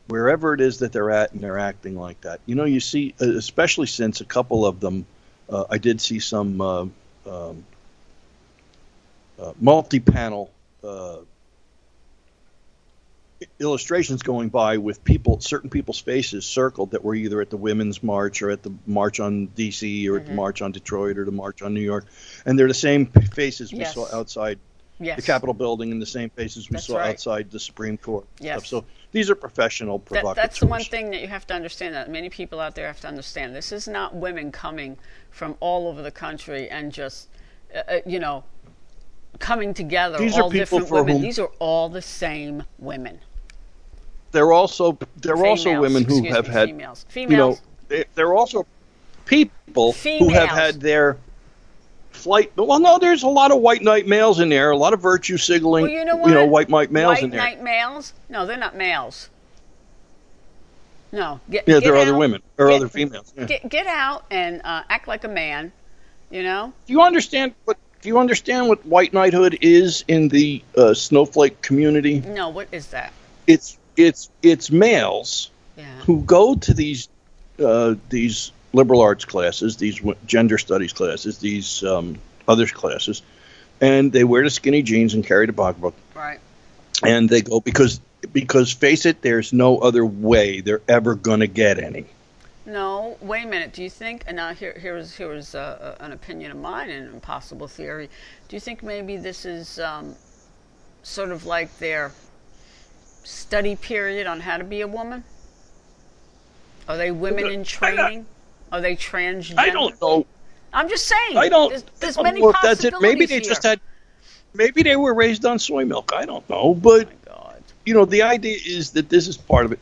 wherever it is that they're at and they're acting like that. You know, you see, uh, especially since a couple of them, uh, I did see some uh, um, uh, multi-panel uh, illustrations going by with people, certain people's faces circled that were either at the Women's March or at the March on D.C. or at the Mhm. March on Detroit or the March on New York, and they're the same faces we Yes. saw outside yes. the Capitol building and the same faces we That's saw right. outside the Supreme Court. Yes. So these are professional That, that's the one thing that you have to understand that many people out there have to understand. This is not women coming from all over the country and just, uh, uh, you know, coming together. These are all people different for women. whom- These are all the same women. They're also they're also women who have me, had females. you know Females. they- they're also people who have had their flight. Well, no, there's a lot of white knight males in there, a lot of virtue signaling, Well, you know what? You know, white knight males White in there. knight males? No, they're not males. No. Get, yeah, get there are other women or get- other females. Yeah. Get get out and uh, act like a man. You know. Do you understand what? Do you understand what white knighthood is in the uh, snowflake community? No, what is that? It's it's it's males Yeah. who go to these uh, these liberal arts classes, these gender studies classes, these um, others classes, and they wear the skinny jeans and carry the pocketbook, Right. and they go because because face it, there's no other way they're ever gonna get any. No, wait a minute. Do you think? And now here, here's here's uh, uh, an opinion of mine and a possible theory. Do you think maybe this is um, sort of like their study period on how to be a woman? Are they women in training? Are they transgender? I don't know. I'm just saying. I don't. There's, there's I don't many know if that's it. Maybe possibilities they just had. Maybe they were raised on soy milk. I don't know, but Oh my God. you know, the idea is that this is part of it.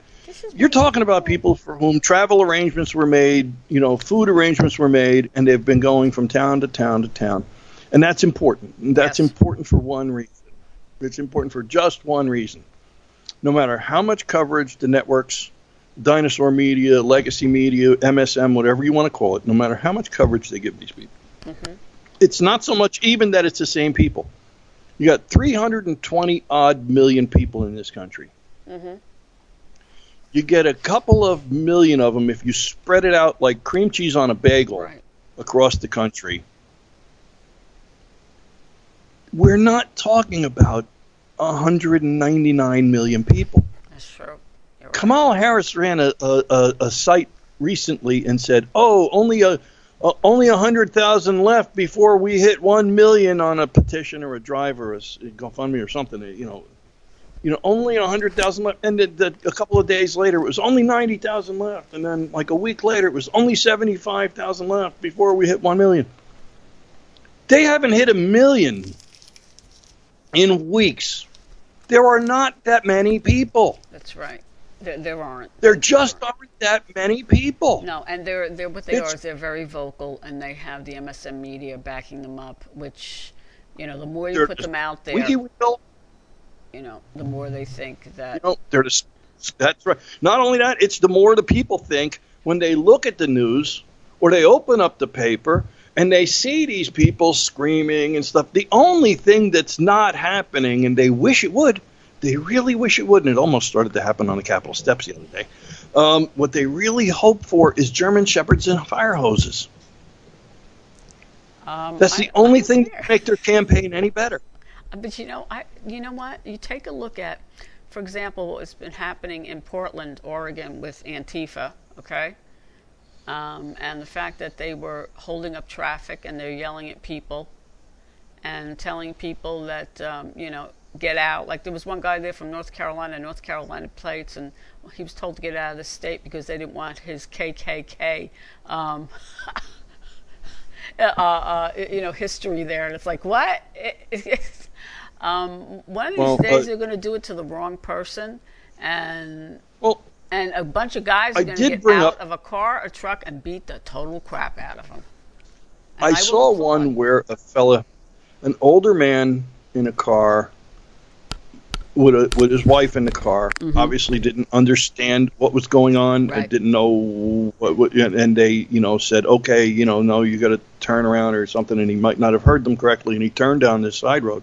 You're talking about people for whom travel arrangements were made, you know, food arrangements were made, and they've been going from town to town to town, and that's important. And that's Yes. important for one reason. It's important for just one reason. No matter how much coverage the networks, dinosaur media, legacy media, MSM, whatever you want to call it, no matter how much coverage they give these people, it's not so much even that it's the same people. You got 320 odd million people in this country. Mhm. You get a couple of million of them if you spread it out like cream cheese on a bagel Right. across the country. We're not talking about 199 million people. That's true. Right. Kamala Harris ran a, a, a, site recently and said, "Oh, only a, a only a hundred thousand left before we hit one million on a petition or a drive or a GoFundMe or something." You know, you know, only a hundred thousand left. And the, the, a couple of days later, it was only ninety thousand left. And then, like a week later, it was only seventy-five thousand left before we hit one million. They haven't hit a million in weeks. There are not that many people. That's right. There, there aren't. There just aren't that many people. No, and they're they're what they It's- are is they're very vocal, and they have the MSM media backing them up. Which, you know, the more you put just them out there, We will, you know, the more they think you that. know, they're just, that's right. Not only that, it's the more the people think when they look at the news or they open up the paper and they see these people screaming and stuff. The only thing that's not happening, and they wish it would, they really wish it would, and it almost started to happen on the Capitol steps the other day. Um, what they really hope for is German shepherds and fire hoses. Um, That's I- the only thing that make their campaign any better. But you know, I you know what? You take a look at, for example, what's been happening in Portland, Oregon, with Antifa. Okay, um, and the fact that they were holding up traffic and they're yelling at people and telling people that um, you know get out. Like there was one guy there from North Carolina, North Carolina plates, and he was told to get out of the state because they didn't want his KKK. Um, uh, uh, you know, history there, and it's like, what? um, one of these Well, days, uh, they're going to do it to the wrong person, and Well, and a bunch of guys are going to get out up- of a car a truck and beat the total crap out of them. I, saw one where a fella, an older man in a car with a, with his wife in the car, obviously didn't understand what was going on Right. and didn't know what, what and they you know said okay you know no you got to turn around or something and he might not have heard them correctly and he turned down this side road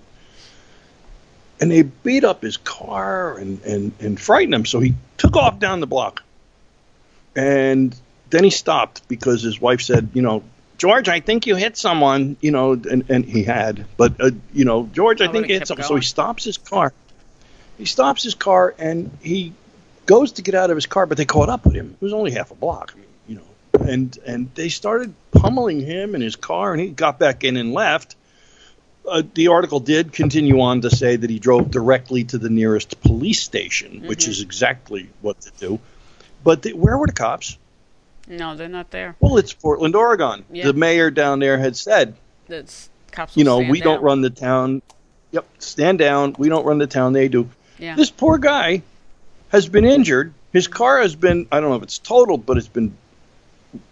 and they beat up his car and and and frightened him so he took off down the block and then he stopped because his wife said you know George, I think you hit someone, you know, and, and he had, but, uh, you know, George, I Oh, think you hit someone. So he stops his car. He stops his car and he goes to get out of his car, but they caught up with him. It was only half a block, you know, and and they started pummeling him in his car, and he got back in and left. Uh, the article did continue on to say that he drove directly to the nearest police station, which Mm-hmm. is exactly what to do. But the, where were the cops? No, they're not there. Well, it's Portland, Oregon. Yeah. The mayor down there had said, That's cops. you know, we don't run the town. Yep, stand down. We don't run the town. They do. Yeah. This poor guy has been injured. His car has been, I don't know if it's totaled, but it's been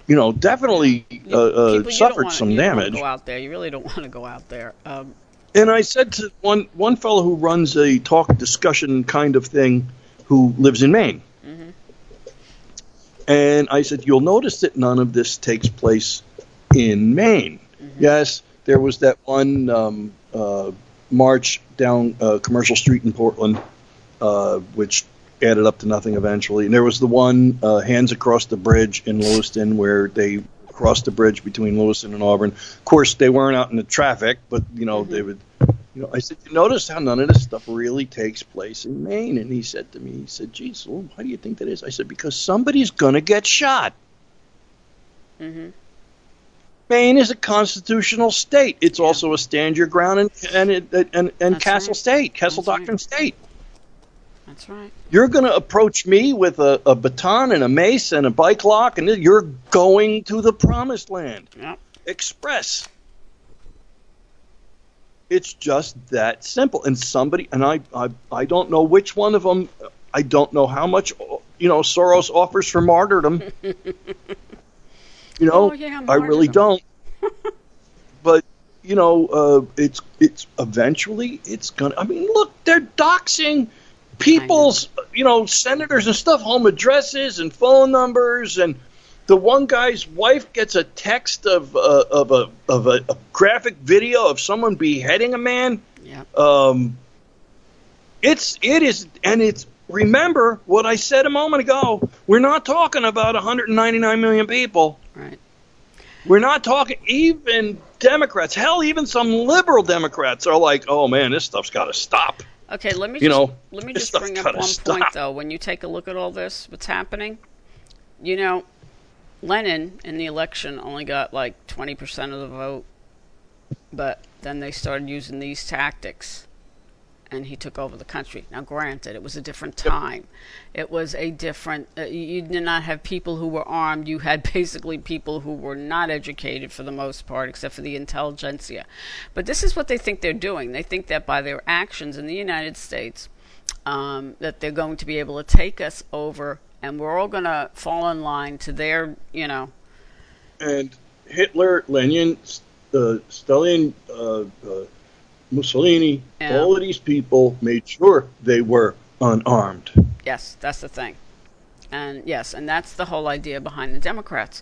you know, definitely uh, uh, People, suffered wanna, some you don't wanna damage. Go out there. You really don't want to go out there. Um, And I said to one one fellow who runs a talk discussion kind of thing, who lives in Maine, Mhm. and I said, "You'll notice that none of this takes place in Maine. Yes, there was that one um, uh, march down uh, Commercial Street in Portland, uh, which added up to nothing eventually. And there was the one uh, hands across the bridge in Lewiston where they crossed the bridge between Lewiston and Auburn. Of course, they weren't out in the traffic, but you know they would. You know, I said, you notice how none of this stuff really takes place in Maine? And he said to me, he said, geez, well, why do you think that is? I said, because somebody's going to get shot. mhm. Maine is a constitutional state. It's also a stand your ground and and and, and, and castle right. state, castle That's right. doctrine state. That's right. You're going to approach me with a, a baton and a mace and a bike lock, and you're going to the promised land. Yep. Express. It's just that simple. And somebody, and I, I, I don't know which one of them. I don't know how much, you know, Soros offers for martyrdom. you know, Oh, yeah, I really don't. but you know, uh, it's it's eventually it's gonna. I mean, look, they're doxing people's, you know, senators and stuff, home addresses and phone numbers, and the one guy's wife gets a text of uh, of a of a, a graphic video of someone beheading a man. Yeah. Um, it's it is, and it's. Remember what I said a moment ago. We're not talking about 199 million people. Right. We're not talking even Democrats. Hell, even some liberal Democrats are like, "Oh man, this stuff's got to stop." Okay, let me You just, know, let me just bring up one stop. point though. When you take a look at all this, what's happening, you know, Lenin in the election only got like twenty percent of the vote, but then they started using these tactics, and he took over the country. Now, granted, it was a different time. It was a different. Uh, you did not have people who were armed. You had basically people who were not educated for the most part, except for the intelligentsia. But this is what they think they're doing. They think that by their actions in the United States, um, that they're going to be able to take us over, and we're all going to fall in line to their, you know, And Hitler, Lenin, uh, Stalin, uh, uh, Mussolini, Yeah. all of these people made sure they were unarmed. Yes, that's the thing. And yes, and that's the whole idea behind the Democrats.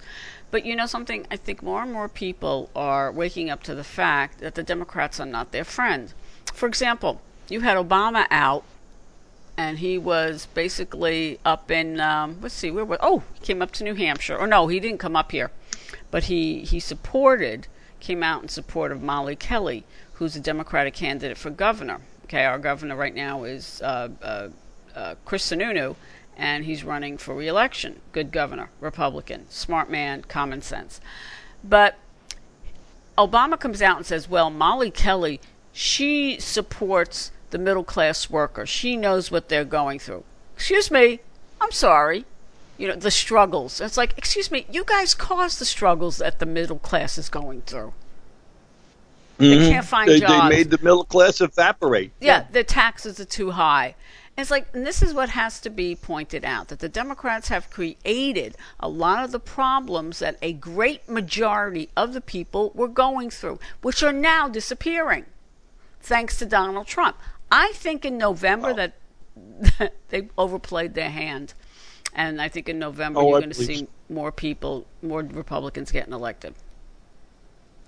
But you know something? I think more and more people are waking up to the fact that the Democrats are not their friend. For example, you had Obama out, and he was basically up in um, let's see where was oh he came up to New Hampshire or no he didn't come up here, but he he supported came out in support of Molly Kelly, who's a Democratic candidate for governor. Okay, our governor right now is uh, uh, uh, Chris Sununu, and he's running for reelection. Good governor, Republican, smart man, common sense. But Obama comes out and says, well, Molly Kelly, she supports the middle class worker. She knows what they're going through. Excuse me, I'm sorry. You know, the struggles. It's like, excuse me, you guys caused the struggles that the middle class is going through. They mm-hmm. can't find they, jobs. They made the middle class evaporate. Yeah, the taxes are too high. It's like, and this is what has to be pointed out that the Democrats have created a lot of the problems that a great majority of the people were going through, which are now disappearing thanks to Donald Trump. I think in November that they overplayed their hand. And I think in November Oh, you're going to see more people, more Republicans getting elected.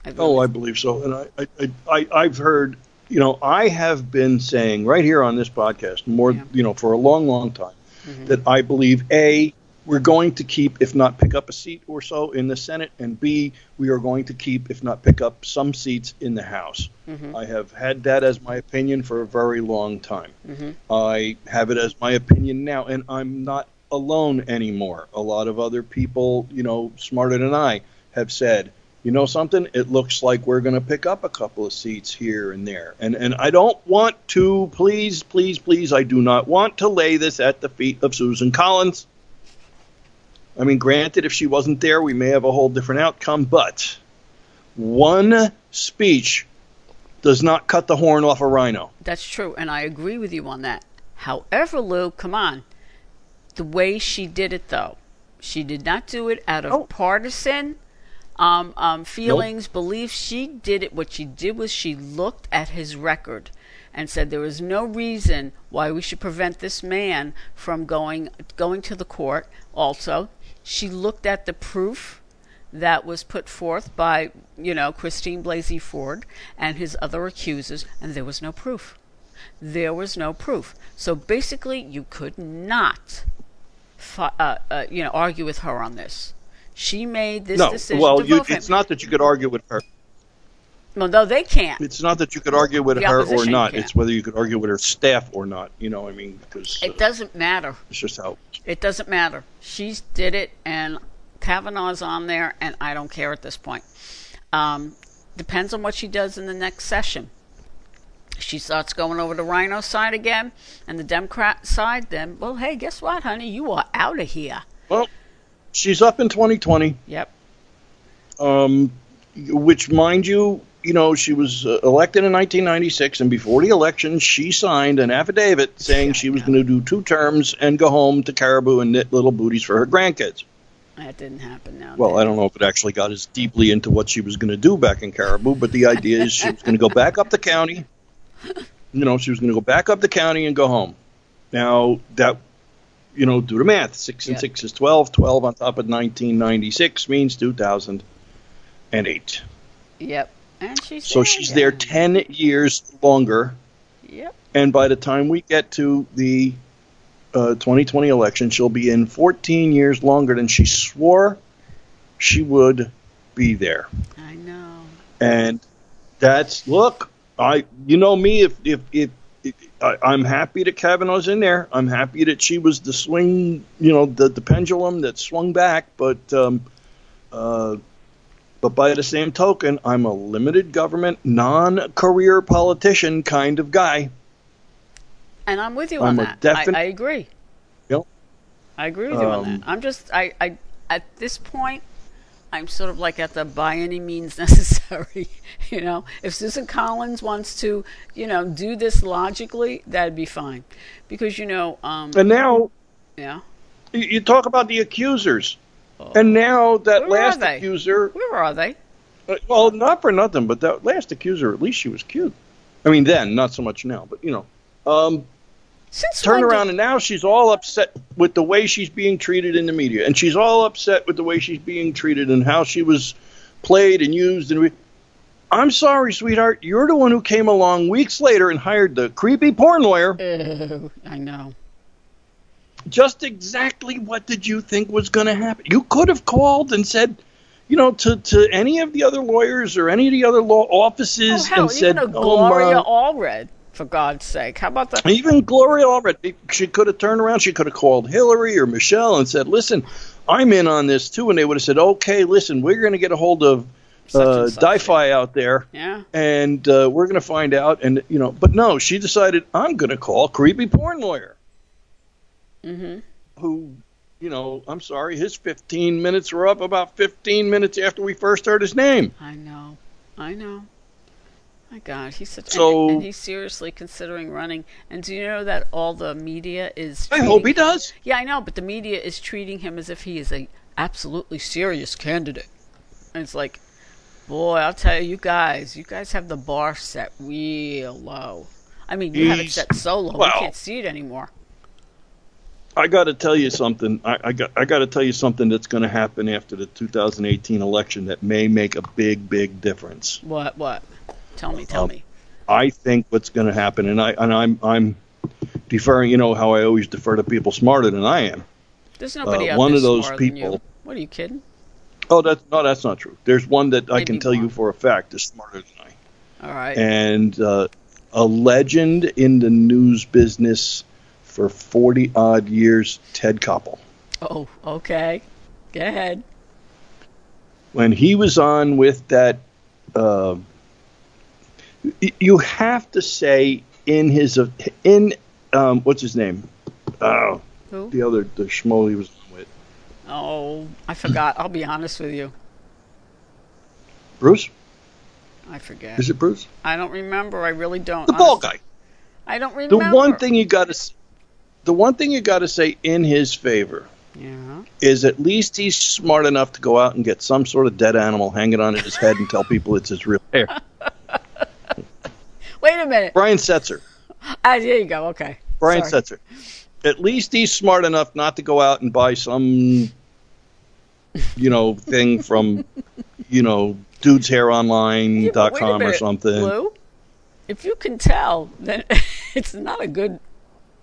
I Oh, I believe so. And I, I, I, I've heard, you know, I have been saying right here on this podcast more, Yeah. you know, for a long, long time Mhm. that I believe a we're going to keep, if not pick up a seat or so in the Senate, and b we are going to keep, if not pick up some seats in the House. Mhm. I have had that as my opinion for a very long time. Mhm. I have it as my opinion now, and I'm not alone anymore. A lot of other people, you know, smarter than I, have said, you know something, it looks like we're going to pick up a couple of seats here and there. And and I don't want to, please, please, please, I do not want to lay this at the feet of Susan Collins. I mean, granted, if she wasn't there, we may have a whole different outcome, but one speech does not cut the horn off a rhino. That's true, and I agree with you on that. However, Lou, come on. The way she did it, though, She did not do it out of Oh. partisan um, um, feelings, beliefs. She did it. What she did was she looked at his record and said there is no reason why we should prevent this man from going going to the court. Also, she looked at the proof that was put forth by you know Christine Blasey Ford and his other accusers, and there was no proof. There was no proof. So basically, you could not, fi- uh, uh, you know, argue with her on this. She made this No, decision well, you, it's not that you could argue with her. Well, no, they can't. It's not that you could argue with The her or not. can. It's whether you could argue with her staff or not. You know, I mean, because uh, It doesn't matter. it's just how. It doesn't matter. She did it, and Kavanaugh's on there, and I don't care at this point. Um, depends on what she does in the next session. She starts going over the RINO side again, and the Democrat side. Then, well, hey, guess what, honey? You are out of here. Well, she's up in 2020. Yep. um, which, mind you, you know, she was uh, elected in 1996, and before the election, she signed an affidavit saying she was going to do two terms and go home to Caribou and knit little booties for her grandkids. That didn't happen now. Well, I don't know if it actually got as deeply into what she was going to do back in Caribou, but the idea is she was going to go back up the county. You know, she was going to go back up the county and go home. Now that, you know, do the math. Six and Yeah. six is twelve. Twelve on top of 1996 means 2008. Yep. And she's So there she's there 10 years longer. Yep. And by the time we get to the uh, 2020 election, she'll be in 14 years longer than she swore she would be there. I know. And that's, look, I, you know me, if, if, if I, I'm happy that Kavanaugh's in there. I'm happy that she was the swing, you know, the, the pendulum that swung back. But, um, uh, but by the same token, I'm a limited government, non-career politician kind of guy. And I'm with you I'm on that. I, I agree. Yep. I agree with you on Um, that. I'm just I, I at this point I'm sort of like at the by any means necessary. you know, if Susan Collins wants to, you know, do this logically, that'd be fine. Because you know, um And now yeah. you you talk about the accusers. And now that Where last accuser, Where are they? uh, well, not for nothing, but that last accuser, at least she was cute. I mean, then, not so much now, but you know. Um, Since turn when did- around and now she's all upset with the way she's being treated in the media. And she's all upset with the way she's being treated and how she was played and used. And we, i'm sorry sweetheart. You're the one who came along weeks later and hired the creepy porn lawyer. Ew, I know. just exactly what did you think was going to happen? You could have called and said you know to, to any of the other lawyers or any of the other law Oh offices hell, and said a "Oh, Gloria Allred, for God's sake. How about that? Even Gloria Allred, she could have turned around. She could have called Hillary or Michelle and said, "Listen, I'm in on this too." And they would have said, "Okay, listen, we're going to get a hold of uh. Di-Fi out there, Yeah. and uh, we're going to find out." And you know, but no, she decided, "I'm going to call creepy porn lawyer." Mhm. Who, you know, I'm sorry, his 15 minutes were up about 15 minutes after we first heard his name. I know. I know. My God, he's such. So- and, and he's seriously considering running. And do you know that all the media is? I hope he does. Yeah, I know, but the media is treating him as if he is a absolutely serious candidate. And it's like, boy, I'll tell you, you guys, you guys have the bar set real low. I mean, you have it set so low well- we can't see it anymore. I got to tell you something. I, I got I got to tell you something that's going to happen after the 2018 election that may make a big, big difference. What? What? Tell me. Tell Um, me. I think what's going to happen, and I and I'm I'm deferring. You know how I always defer to people smarter than I am. There's nobody uh, one of those smarter than you. people- What are you kidding? Oh, that's no, that's not true. There's one that I can tell you for a fact is smarter than I. All right. and uh, a legend in the news business for 40 odd years, Ted Koppel. oh, okay. Go ahead. When he was on with that, uh, you have to say in his in um, what's his name? Oh, Who? the other the schmo he was with Oh, I forgot. I'll be honest with you. Bruce. I forget. Is it Bruce? I don't remember. I really don't. The honest- guy. I don't remember. The one thing you got to, the one thing you got to say in his favor Yeah. is at least he's smart enough to go out and get some sort of dead animal hanging on his head and tell people it's his real hair. Wait a minute. Brian Setzer. Ah, there you go. Okay. Brian Sorry. Setzer. At least he's smart enough not to go out and buy some, you know, thing from, you know, Yeah, but wait a dudeshaironline.com or something. If you can tell, then it's not a good,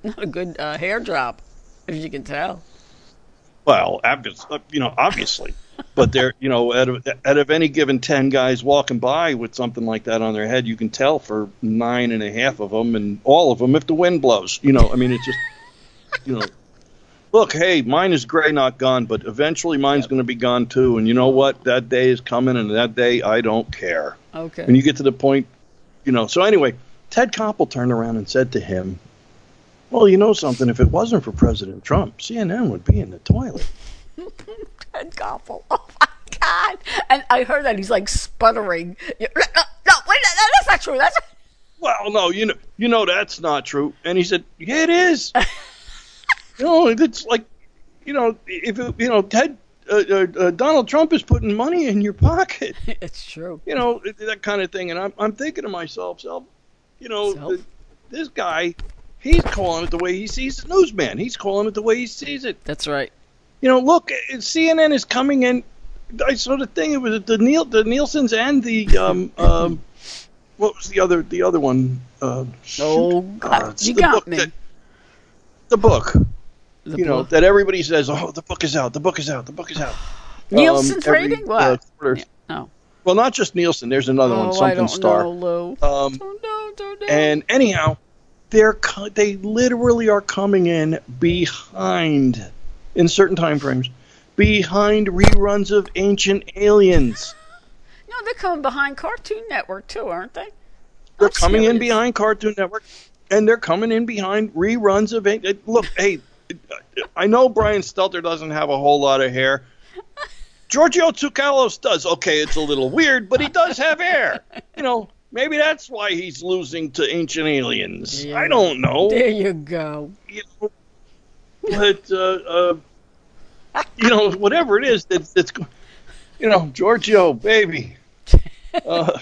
not a good uh, hair drop. If you can tell. Well, uh, you know, obviously. But there, you know, out of, out of any given ten guys walking by with something like that on their head, you can tell for nine and a half of them, and all of them if the wind blows. You know, I mean, it's just, you know, look, hey, mine is gray, not gone, but eventually mine's going to be gone too. And you know what? That day is coming, and that day I don't care. Okay. When you get to the point, you know. So anyway, Ted Koppel turned around and said to him, "Well, you know something? If it wasn't for President Trump, CNN would be in the toilet." Ted Koppel. Oh my God! And I heard that he's like sputtering. No, no, no wait, no, that's not true. That's Well, no, you know, you know that's not true. And he said, "Yeah, it is." you know, it's like, you know, if it, you know, Ted, uh, uh, uh, Donald Trump is putting money in your pocket, it's true. you know, that kind of thing. And I'm, I'm thinking to myself, self, you know, Self? th- this guy, he's calling it the way he sees the newsman. He's calling it the way he sees it. That's right. You know, look, uh, CNN is coming in. I saw the thing. It was the Neil, the Nielsen's, and the um, um, what was the other, the other one? Uh, Oh. God, Uh, you got me. that- the book, The you know, that everybody says, "Oh, the book is out. The book is out. The book is out." Nielsen's Um, every, rating? uh, What? quarter. no. Well, not just Nielsen. There's another one, Oh, something I don't Star. know, Lou. Um, Don't know, don't know. and anyhow, they're co- they literally are coming in behind, in certain time frames, behind reruns of Ancient Aliens. no, they're coming behind Cartoon Network too, aren't they? They're I'm coming in behind Cartoon Network, and they're coming in behind reruns of. An- uh, Look, hey, uh, I know Brian Stelter doesn't have a whole lot of hair. Giorgio Tsoukalos does. Okay, it's a little weird, but he does have hair. You know, maybe that's why he's losing to Ancient Aliens. Yeah. I don't know. There you go. You know, but uh, uh, you know, whatever it is that, that's, you know, Giorgio, baby. Uh,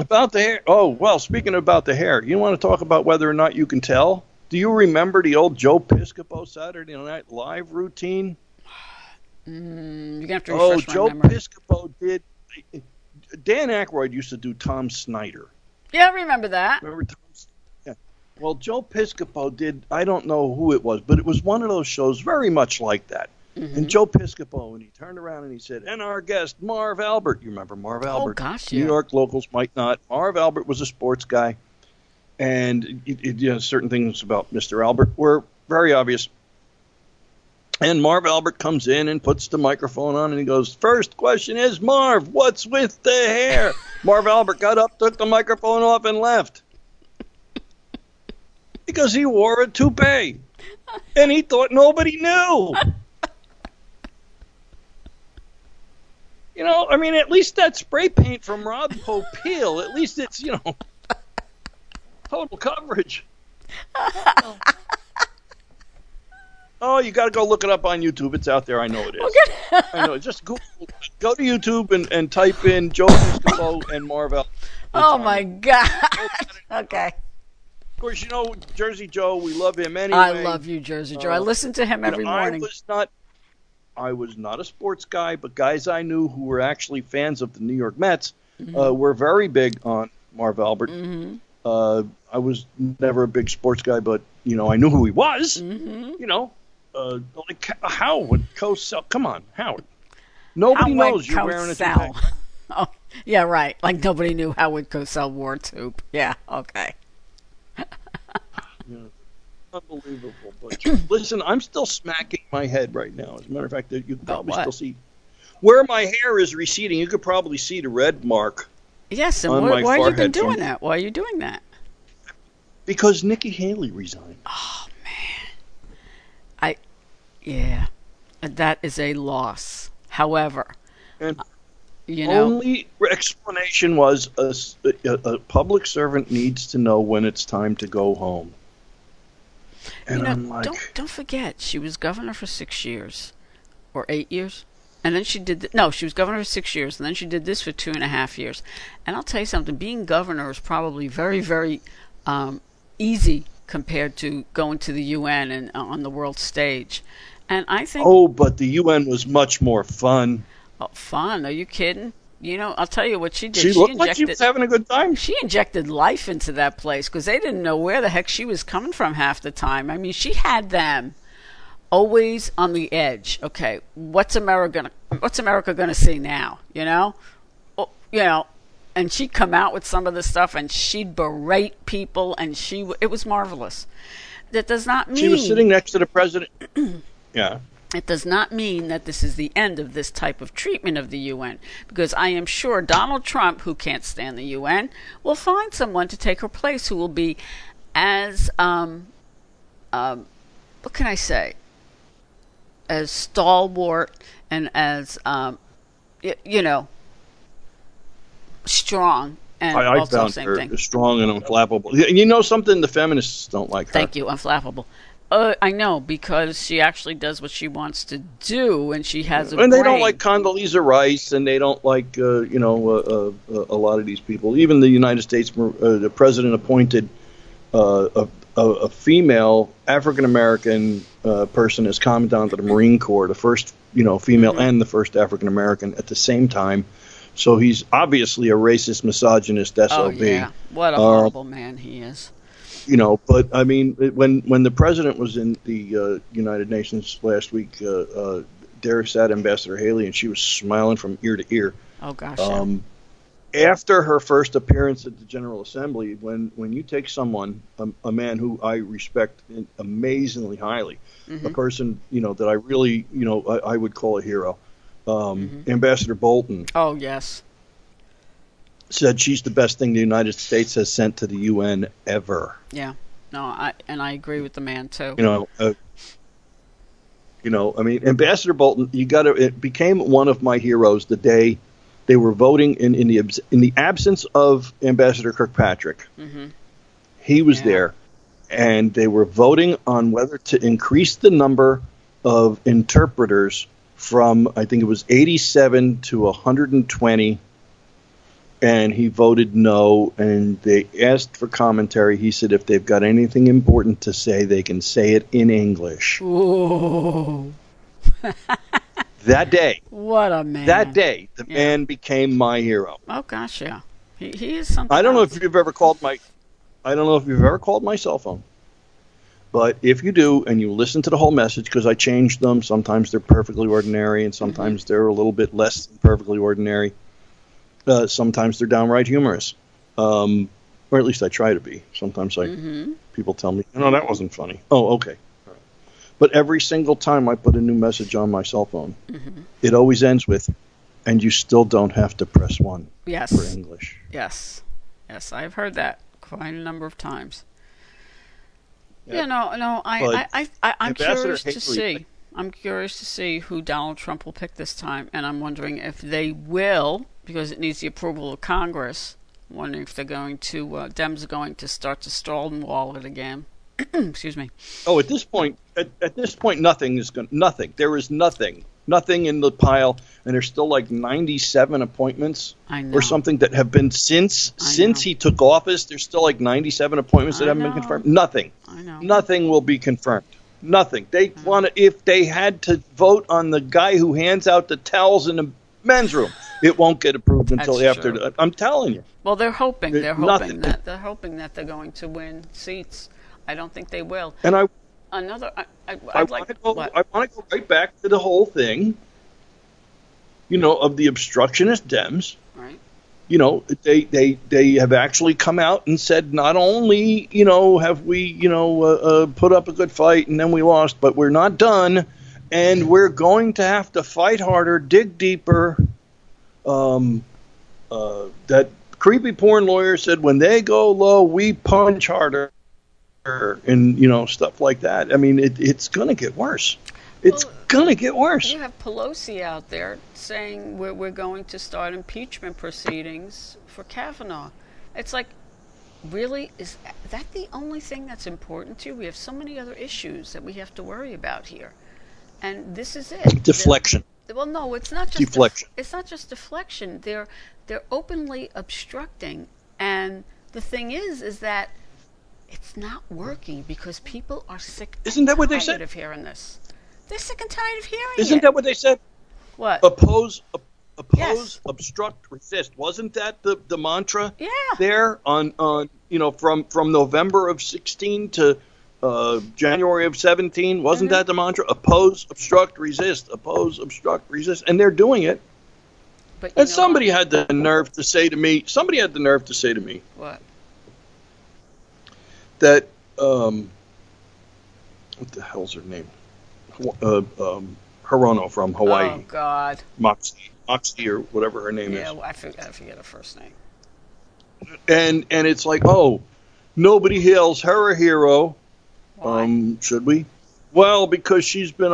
about the hair. Oh well, speaking about the hair, you want to talk about whether or not you can tell? Do you remember the old Joe Piscopo Saturday Night Live routine? Mm, you're gonna have to Oh, refresh my Joe memory. Piscopo did. Dan Aykroyd used to do Tom Snyder. yeah, I remember that. Remember Tom? Yeah. Well, Joe Piscopo did. I don't know who it was, but it was one of those shows very much like that. Mhm. And Joe Piscopo, and he turned around and he said, "And our guest, Marv Albert. You remember Marv Albert? Oh, gosh, New. York locals might not. Marv Albert was a sports guy, and it, it, you know, certain things about Mr. Albert were very obvious. And Marv Albert comes in and puts the microphone on, and he goes, First question is, Marv, what's with the hair? Marv Albert got up, took the microphone off, and left. Because he wore a toupee. And he thought nobody knew. You know, I mean, at least that spray paint from Ron Popeil, at least it's, you know, total coverage. Oh, you got to go look it up on YouTube. It's out there. I know it is. Okay. I know. Just Google, go to YouTube and, and type in Joe Piscopo and Marvel. oh my God. okay. Of course, you know Jersey Joe. We love him anyway. I love you, Jersey Joe. I Uh, listen to him every morning. I was not. I was not a sports guy, but guys I knew who were actually fans of the New York Mets Mm-hmm. uh, were very big on Marv Albert. hmm Uh, I was never a big sports guy, but you know I knew who he was. hmm You know, uh, like Howard Cosell. Come on, Howard. Nobody Howard knows you're wearing a toupee. Oh, yeah, right. Like nobody knew Howard Cosell wore a tube. Yeah, okay. Unbelievable. But listen, I'm still smacking my head right now. As a matter of fact, you can probably still see where my hair is receding. You could probably see the red mark Yes, and why, have you been forehead from- doing that? Why are you doing that? because Nikki Haley resigned. Oh man, I yeah, that is a loss. However, And uh, you know, only explanation was a public servant needs to know when it's time to go home. And you know, I'm like, don't don't forget, she was governor for six years, or eight years, and then she did th- no, she was governor for six years, and then she did this for two and a half years. And I'll tell you something: being governor is probably very, very um, easy compared to going to the UN and uh, on the world stage. And I think, oh, but the UN was much more fun. oh, fun. Are you kidding? You know, I'll tell you what she did. She, looked like she was having a good time. she injected life into that place because they didn't know where the heck she was coming from half the time. I mean, she had them always on the edge. Okay, what's America gonna What's America gonna see now? You know, oh, you know, and she'd come out with some of the stuff and she'd berate people, and she it was marvelous. That does not mean She was sitting next to the president. yeah. It does not mean that this is the end of this type of treatment of the UN, because I am sure Donald Trump, who can't stand the UN, will find someone to take her place who will be as, um, um, what can I say, as stalwart and as, um, y- you know, strong and I, I also found same her thing. strong and unflappable. You know something? The feminists don't like her. Thank you, unflappable. Uh, I know because she actually does what she wants to do, and she has a and they don't like Condoleezza Rice, and they don't like uh, you know uh, uh, a lot of these people. Even the United States, uh, the president appointed uh, a, a, a female African American uh, person as commandant of the Marine Corps, the first you know female Mm-hmm. and the first African American at the same time. So he's obviously a racist, misogynist SOB. Oh yeah, what a Uh, horrible man he is. You know, but I mean, it- when when the president was in the uh, United Nations last week, uh, uh, there sat Ambassador Haley, and she was smiling from ear to ear. Oh gosh. yeah. Um, after her first appearance at the General Assembly, when when you take someone, a, a man who I respect amazingly highly, Mm-hmm. a person you know that I really you know I, I would call a hero, um, Mm-hmm. Ambassador Bolton oh yes. Said she's the best thing the United States has sent to the UN ever. Yeah. No, I and I agree with the man too. you know, uh, you know, I mean, Ambassador Bolton, you got to. It became one of my heroes the day they were voting in in the in the absence of Ambassador Kirkpatrick. Mhm. He was Yeah. there, and they were voting on whether to increase the number of interpreters from I think it was 87 to 120 and he voted no and they asked for commentary he said if they've got anything important to say they can say it in english that day what a man. that day the Yeah. man became my hero Oh gosh, yeah. He he is something. i don't know if you've ever called my i don't know if you've ever called my cell phone but if you do and you listen to the whole message because i change them sometimes they're perfectly ordinary and sometimes mm-hmm. they're a little bit less than perfectly ordinary uh, sometimes they're downright humorous um, or at least i try to be sometimes i Mhm. people tell me, no, that wasn't funny. Oh, okay. All right. But every single time I put a new message on my cell phone, Mm-hmm. it always ends with, and you still don't have to press one Yes. for English. Yes. Yes, I've heard that quite a number of times. Yeah. You know, no, I, I, I, I, I'm Ambassador curious to see. I'm curious to see who Donald Trump will pick this time, and I'm wondering if they will, because it needs the approval of Congress. I'm wondering if they're going to, uh, Dems are going to start to Stalwall it again. Excuse me. Oh, at this point, at, at this point, nothing is going. Nothing. There is nothing. Nothing in the pile, and there's still like 97 appointments or something that have been since I since know. he took office. There's still like 97 appointments that I haven't know. been confirmed. Nothing. I know. Nothing will be confirmed. Nothing. They want to. If they had to vote on the guy who hands out the towels in the men's room, it won't get approved until That's after. true. The, I'm telling you. Well, they're hoping. They're hoping nothing. that they're hoping that they're going to win seats. I don't think they will. And I, Another. I, I, I I'd want like. to go. I want to go right back to the whole thing. You know, of the obstructionist Dems. right. You know, they they they have actually come out and said not only you know have we you know uh, uh, put up a good fight and then we lost, but we're not done, and we're going to have to fight harder, dig deeper. Um, uh, that creepy porn lawyer said when they go low, we punch harder, and you know stuff like that. I mean, it, it's going to get worse. It's Well, going to get worse. You have Pelosi out there saying we're, we're going to start impeachment proceedings for Kavanaugh. It's like, really is that the only thing that's important to you? We have so many other issues that we have to worry about here, and this is it. Deflection. The- well, no, it's not just Deflection. it's not just deflection. They're they're openly obstructing, and the thing is, is that it's not working because people are sick. and Isn't that what they tired said? Of hearing this, they're sick and tired of hearing Isn't it. that what they said? what? Oppose, op- oppose, Yes. obstruct, resist. Wasn't that the, the mantra yeah. there on on you know from from November of 16 to uh, January of 17? Wasn't Mm-hmm. that the mantra? Oppose, obstruct, resist. Oppose, obstruct, resist. And they're doing it. But And somebody had the nerve to say to me, somebody had the nerve to say to me what? that um, what the hell's her name? Uh, um, Hirono from Hawaii, Oh God. Moxie, Moxie or whatever her name Yeah, is. well, I forget, I forget her first name. And and it's like, oh, nobody hails her a hero. Why? Um, should we? Well, because she's been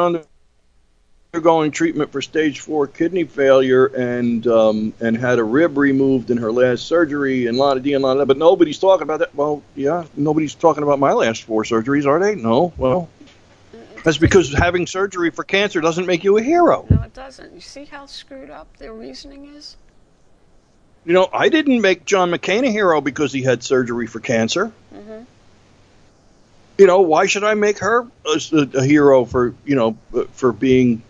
undergoing treatment for stage four kidney failure and um, and had a rib removed in her last surgery and a lot of D and a lot of that. But nobody's talking about that. Well, yeah, nobody's talking about my last four surgeries, are they? No. Well, that's because having surgery for cancer doesn't make you a hero. no, it doesn't. You see how screwed up their reasoning is? You know, I didn't make John McCain a hero because he had surgery for cancer. Mm-hmm. You know, why should I make her a, a hero for you know for being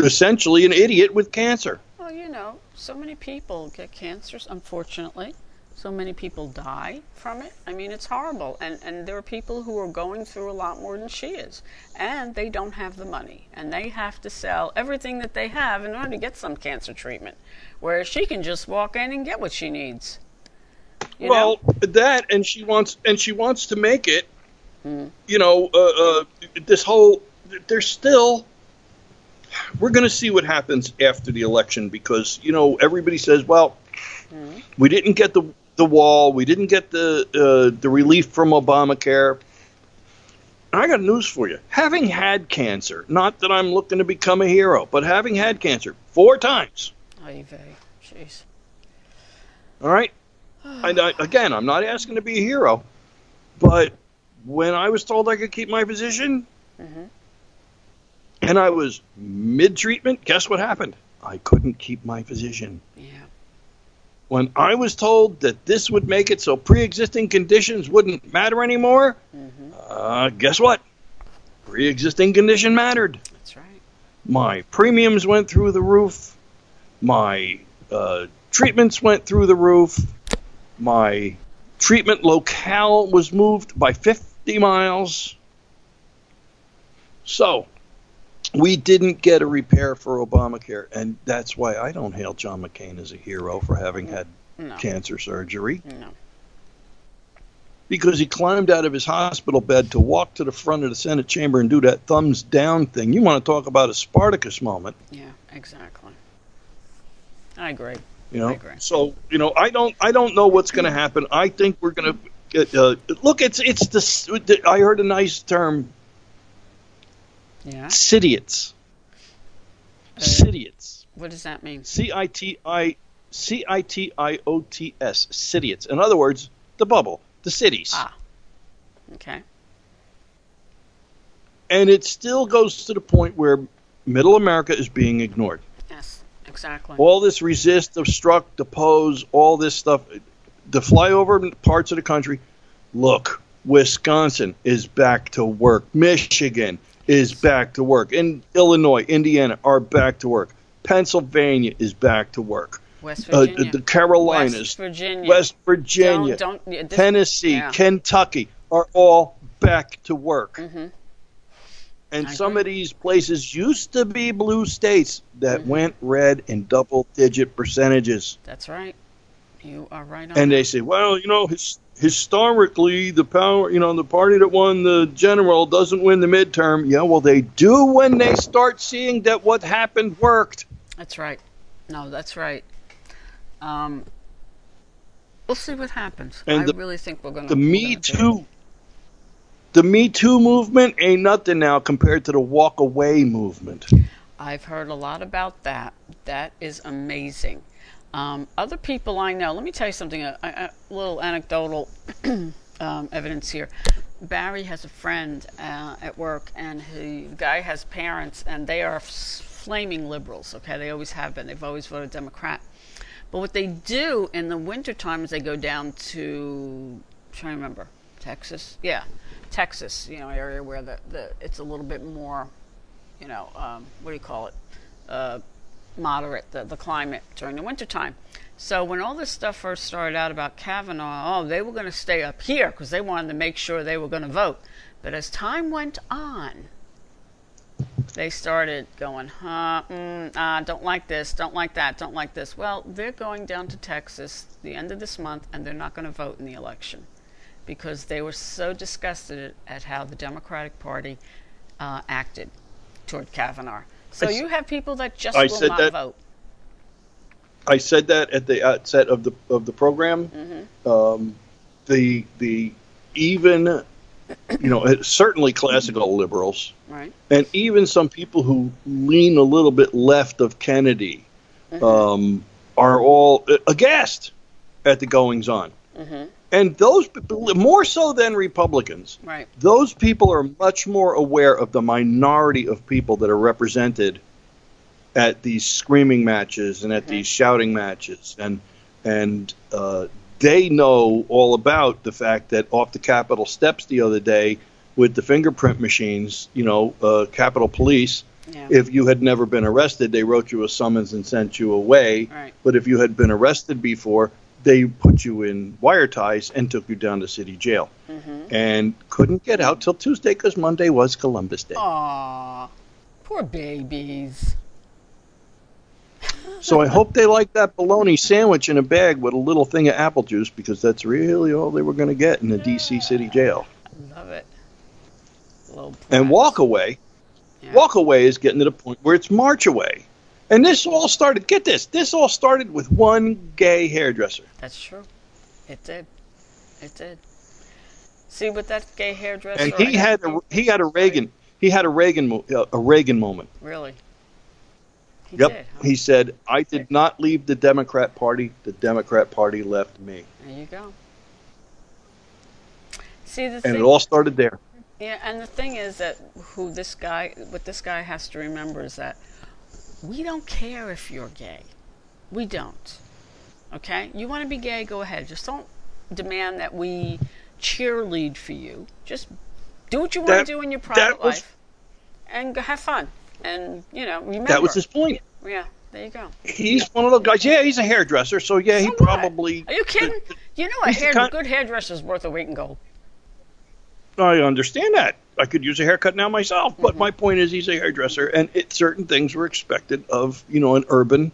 essentially an idiot with cancer? Well, you know, so many people get cancers, unfortunately. So many people die from it. I mean, it's horrible. And, and there are people who are going through a lot more than she is. And they don't have the money. And they have to sell everything that they have in order to get some cancer treatment. Whereas she can just walk in and get what she needs. You well, know? that and she wants and she wants to make it. Mm. You know, uh, uh, this whole there's still. We're going to see what happens after the election because you know everybody says, well, Mhm. we didn't get the the wall, we didn't get the uh, the relief from Obamacare. And I got news for you. Having had cancer, not that I'm looking to become a hero, but having had cancer four times. Oy vey. Jeez. All right. And I, again, I'm not asking to be a hero, but when I was told I could keep my position, Mhm. and I was mid treatment, guess what happened? I couldn't keep my position. Yeah. When I was told that this would make it so pre existing conditions wouldn't matter anymore, hmm uh, guess what? Pre existing condition mattered. That's right. My premiums went through the roof. My uh, treatments went through the roof. My treatment locale was moved by 50 miles. So, we didn't get a repair for Obamacare, and that's why I don't hail John McCain as a hero for having had No. cancer surgery No. because he climbed out of his hospital bed to walk to the front of the Senate chamber and do that thumbs down thing. You want to talk about a Spartacus moment? Yeah, exactly. I agree. You know, I agree. so you know, I don't, I don't know what's going to happen. I think we're going to. Uh, look, it's, it's the. I heard a nice term, Yeah. citiots. Uh, Citiots. What does that mean? C i t i c i t i o t s. Citiots. In other words, the bubble, the cities, Ah. Okay. and it still goes to the point where Middle America is being ignored. Yes. Exactly. all this resist, obstruct, oppose, all this stuff, the flyover parts of the country. Look, Wisconsin is back to work. Michigan is back to work. And Illinois, Indiana are back to work. Pennsylvania is back to work. West Uh, Virginia. the Carolinas, West Virginia. West Virginia, Don't, don't, this- Tennessee, yeah. Kentucky are all back to work. Mhm. And I some agree. of these places used to be blue states that Mhm. went red in double digit percentages. That's right. You are right on. and they say, well, you know, his, historically, the power, you know, the party that won the general doesn't win the midterm. Yeah, well, they do when they start seeing that what happened worked. That's right. No, that's right. Um, we'll see what happens. And I the- really think we're going to. The Me Too, the Me Too movement ain't nothing now compared to the Walk Away movement. I've heard a lot about that. That is amazing. Um, other people I know, let me tell you something, a, a, little anecdotal um, evidence here. Barry has a friend uh, at work, and he, the guy has parents, and they are flaming liberals, okay? They always have been. They've always voted Democrat. But what they do in the wintertime is they go down to, I'm trying to remember, Texas? Yeah, Texas, you know, area where the, the it's a little bit more, you know, um, what do you call it? Uh, moderate, the, the climate during the wintertime. So when all this stuff first started out about Kavanaugh, oh, they were going to stay up here because they wanted to make sure they were going to vote. But as time went on, they started going, huh, mm, uh, don't like this, don't like that, don't like this. Well, they're going down to Texas the end of this month, and they're not going to vote in the election because they were so disgusted at how the Democratic Party uh, acted toward Kavanaugh. So you have people that just I will said not that- vote. I said that at the outset of the of the program. Mm-hmm. Um, the the even you know certainly classical liberals Right. and even some people who lean a little bit left of Kennedy Mm-hmm. um, are all uh, aghast at the goings on. Mm-hmm. And those people, more so than Republicans, Right. those people are much more aware of the minority of people that are represented at these screaming matches and at these shouting matches, and and uh, they know all about the fact that off the Capitol steps the other day with the fingerprint machines, you know, uh, Capitol Police. Yeah. If you had never been arrested, they wrote you a summons and sent you away. Right. But if you had been arrested before, they put you in wire ties and took you down to city jail Mm-hmm. and couldn't get out till Tuesday because Monday was Columbus Day. Aw, poor babies. So I hope they like that bologna sandwich in a bag with a little thing of apple juice because that's really all they were going to get in the D.C. city jail. Love it. And walk away, Yeah. walk away is getting to the point where it's march away. And this all started, get this, this all started with one gay hairdresser. That's true. It did. It did. See, with that gay hairdresser, And I he had a, he had a Reagan, he had a Reagan, uh, a Reagan moment. really. He Yep. did. huh? He said, I did not leave the Democrat Party, the Democrat Party left me. There you go. See the And thing. it all started there. Yeah, and the thing is that who this guy, what this guy has to remember is that we don't care if you're gay. We don't. Okay? You want to be gay, go ahead. Just don't demand that we cheerlead for you. Just do what you want That- to do in your private was- life and have fun. And, you know, remember. That was his point. Yeah, there you go. He's one of those guys. Yeah, he's a hairdresser, so yeah, he what? probably. Are you kidding? You know, a the hair, kind- good hairdresser's worth a week in gold. I understand that. I could use a haircut now myself, but Mm-hmm. my point is, he's a hairdresser, and it, certain things were expected of you know an urban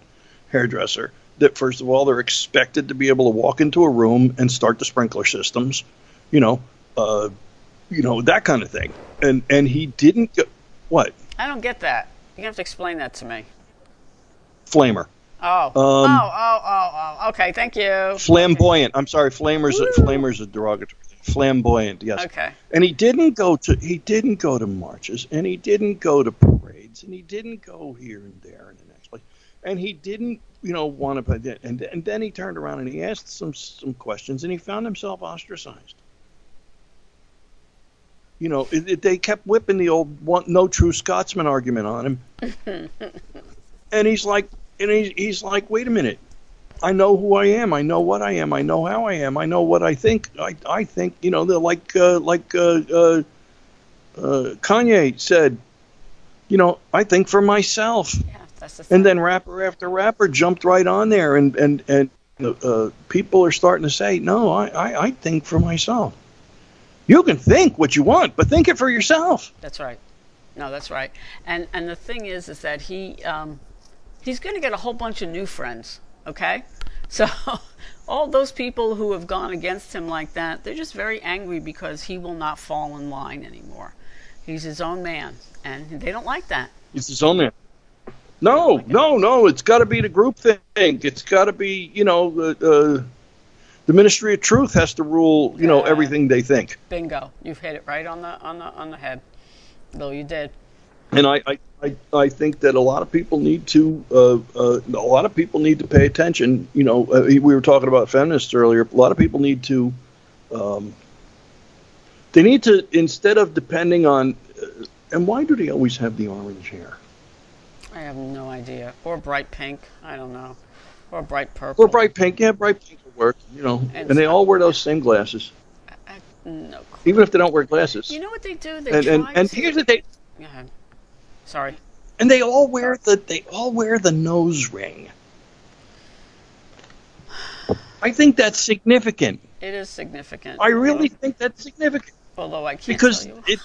hairdresser. That first of all, they're expected to be able to walk into a room and start the sprinkler systems, you know, uh, you know that kind of thing. And and he didn't. Go, what I don't get that. You have to explain that to me. flamer? Oh. Um, oh, oh, oh, oh. Okay, thank you. Flamboyant. I'm sorry, flamer's flamer's a derogatory. Flamboyant. Yes. Okay. And he didn't go to he didn't go to marches and he didn't go to parades and he didn't go here and there and the next place and he didn't you know want to and and then he turned around and he asked some some questions and he found himself ostracized. You know, it, it, they kept whipping the old one, no true Scotsman argument on him, and he's like, and he's, he's like, wait a minute, I know who I am. I know what I am. I know how I am. I know what I think. I I think you know they're like uh, like uh, uh, uh, Kanye said. You know, I think for myself. Yeah, that's the. And then rapper after rapper jumped right on there, and and and uh, people are starting to say, no, I, I I think for myself. You can think what you want, but think it for yourself. That's right. No, that's right. And and the thing is, is that he um, he's going to get a whole bunch of new friends. Okay, so all those people who have gone against him like that, they're just very angry because he will not fall in line anymore. He's his own man, and they don't like that. It's his own man. No, no, no. It's got to be the group thing. It's got to be, you know, the uh, the Ministry of Truth has to rule, you know, everything they think. Bingo! You've hit it right on the on the on the head. Bill, you did. And I, I, I, I think that a lot of people need to uh, uh, a lot of people need to pay attention. You know, uh, we were talking about feminists earlier. A lot of people need to um, they need to instead of depending on uh, and why do they always have the orange hair? I have no idea. Or bright pink. I don't know. Or bright purple. Or bright pink. Yeah, bright pink will work. You know, And and, they all wear those same glasses, I, no. clue. even if they don't wear glasses. You know what they do? They and and, and here's the thing. Go ahead. Sorry. And they all wear the they all wear the nose ring. I think that's significant. It is significant. I really think that's significant Although I can't because it.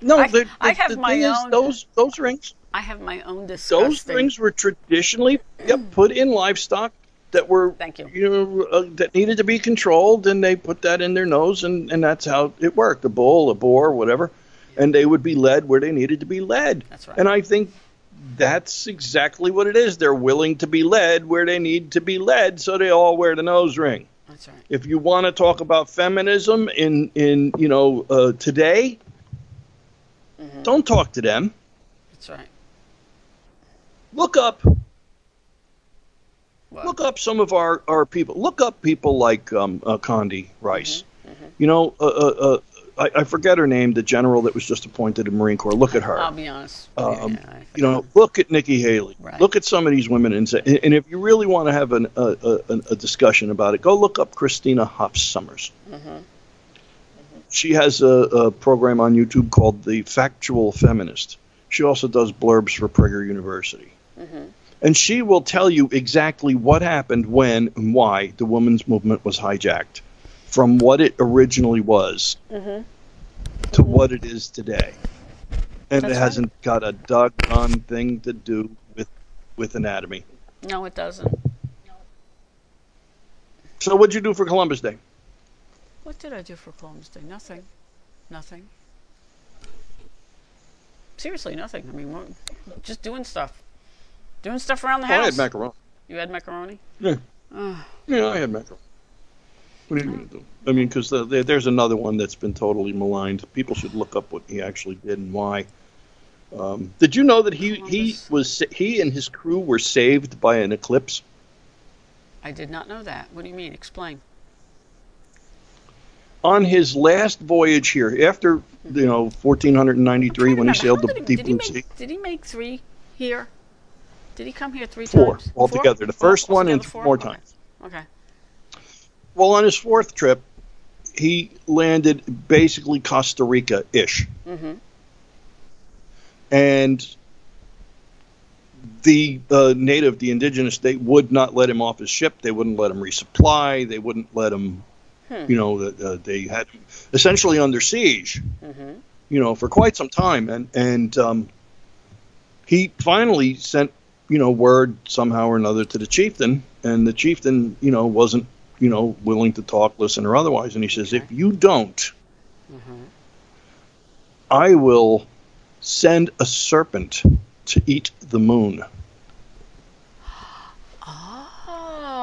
No, I- the, the, I have the my thing is, own- those those rings, I have my own disgusting. those rings were traditionally yep, put in livestock that were Thank you. you know uh, that needed to be controlled, and they put that in their nose, and and that's how it worked. A bull, a boar, whatever, and they would be led where they needed to be led. That's right. And I think that's exactly what it is. They're willing to be led where they need to be led, so they all wear the nose ring. That's right. If you want to talk about feminism in in you know uh, today, Mm-hmm. don't talk to them. That's right. Look up look up some of our, our people. Look up people like um, uh, Condi Rice. Mm-hmm, You know, uh, uh, uh, I, I forget her name, the general that was just appointed in Marine Corps. Look at her. I'll be honest. Um, Yeah, you know, look at Nikki Haley. Right. Look at some of these women, and say, and if you really want to have an, a, a, a discussion about it, go look up Christina Hoff Sommers. Mm-hmm. She has a, a program on YouTube called The Factual Feminist. She also does blurbs for Prager University. Mm-hmm. And she will tell you exactly what happened, when, and why the women's movement was hijacked from what it originally was Mm-hmm. to what it is today. And That's it right. hasn't got a doggone thing to do with with anatomy. No, it doesn't. So what'd you do for Columbus Day? What did I do for Columbus Day? Nothing. Nothing. Seriously, nothing. I mean, just doing stuff. Doing stuff around the house. I had macaroni. you had macaroni? Yeah. Yeah, I had macaroni. What are you going to do? I mean, because the, there, there's another one that's been totally maligned. People should look up what he actually did and why. Um, did you know that he, he was he and his crew were saved by an eclipse? I did not know that. What do you mean? Explain. On his last voyage here, after you know 1493, when he sailed the deep blue sea, Did he make three here? Did he come here three Four times? altogether. The first one and four? more Okay. times. Okay. Well, on his fourth trip, he landed basically Costa Rica ish. Mm-hmm. And the uh, native, the indigenous, they would not let him off his ship. They wouldn't let him resupply. They wouldn't let him, Hmm. you know, uh, they had him essentially under siege, Mm-hmm. you know, for quite some time. And, and um, he finally sent, you know, word somehow or another to the chieftain. And the chieftain, you know, wasn't, you know, willing to talk, listen, or otherwise. And he says, if you don't, Mm-hmm. I will send a serpent to eat the moon.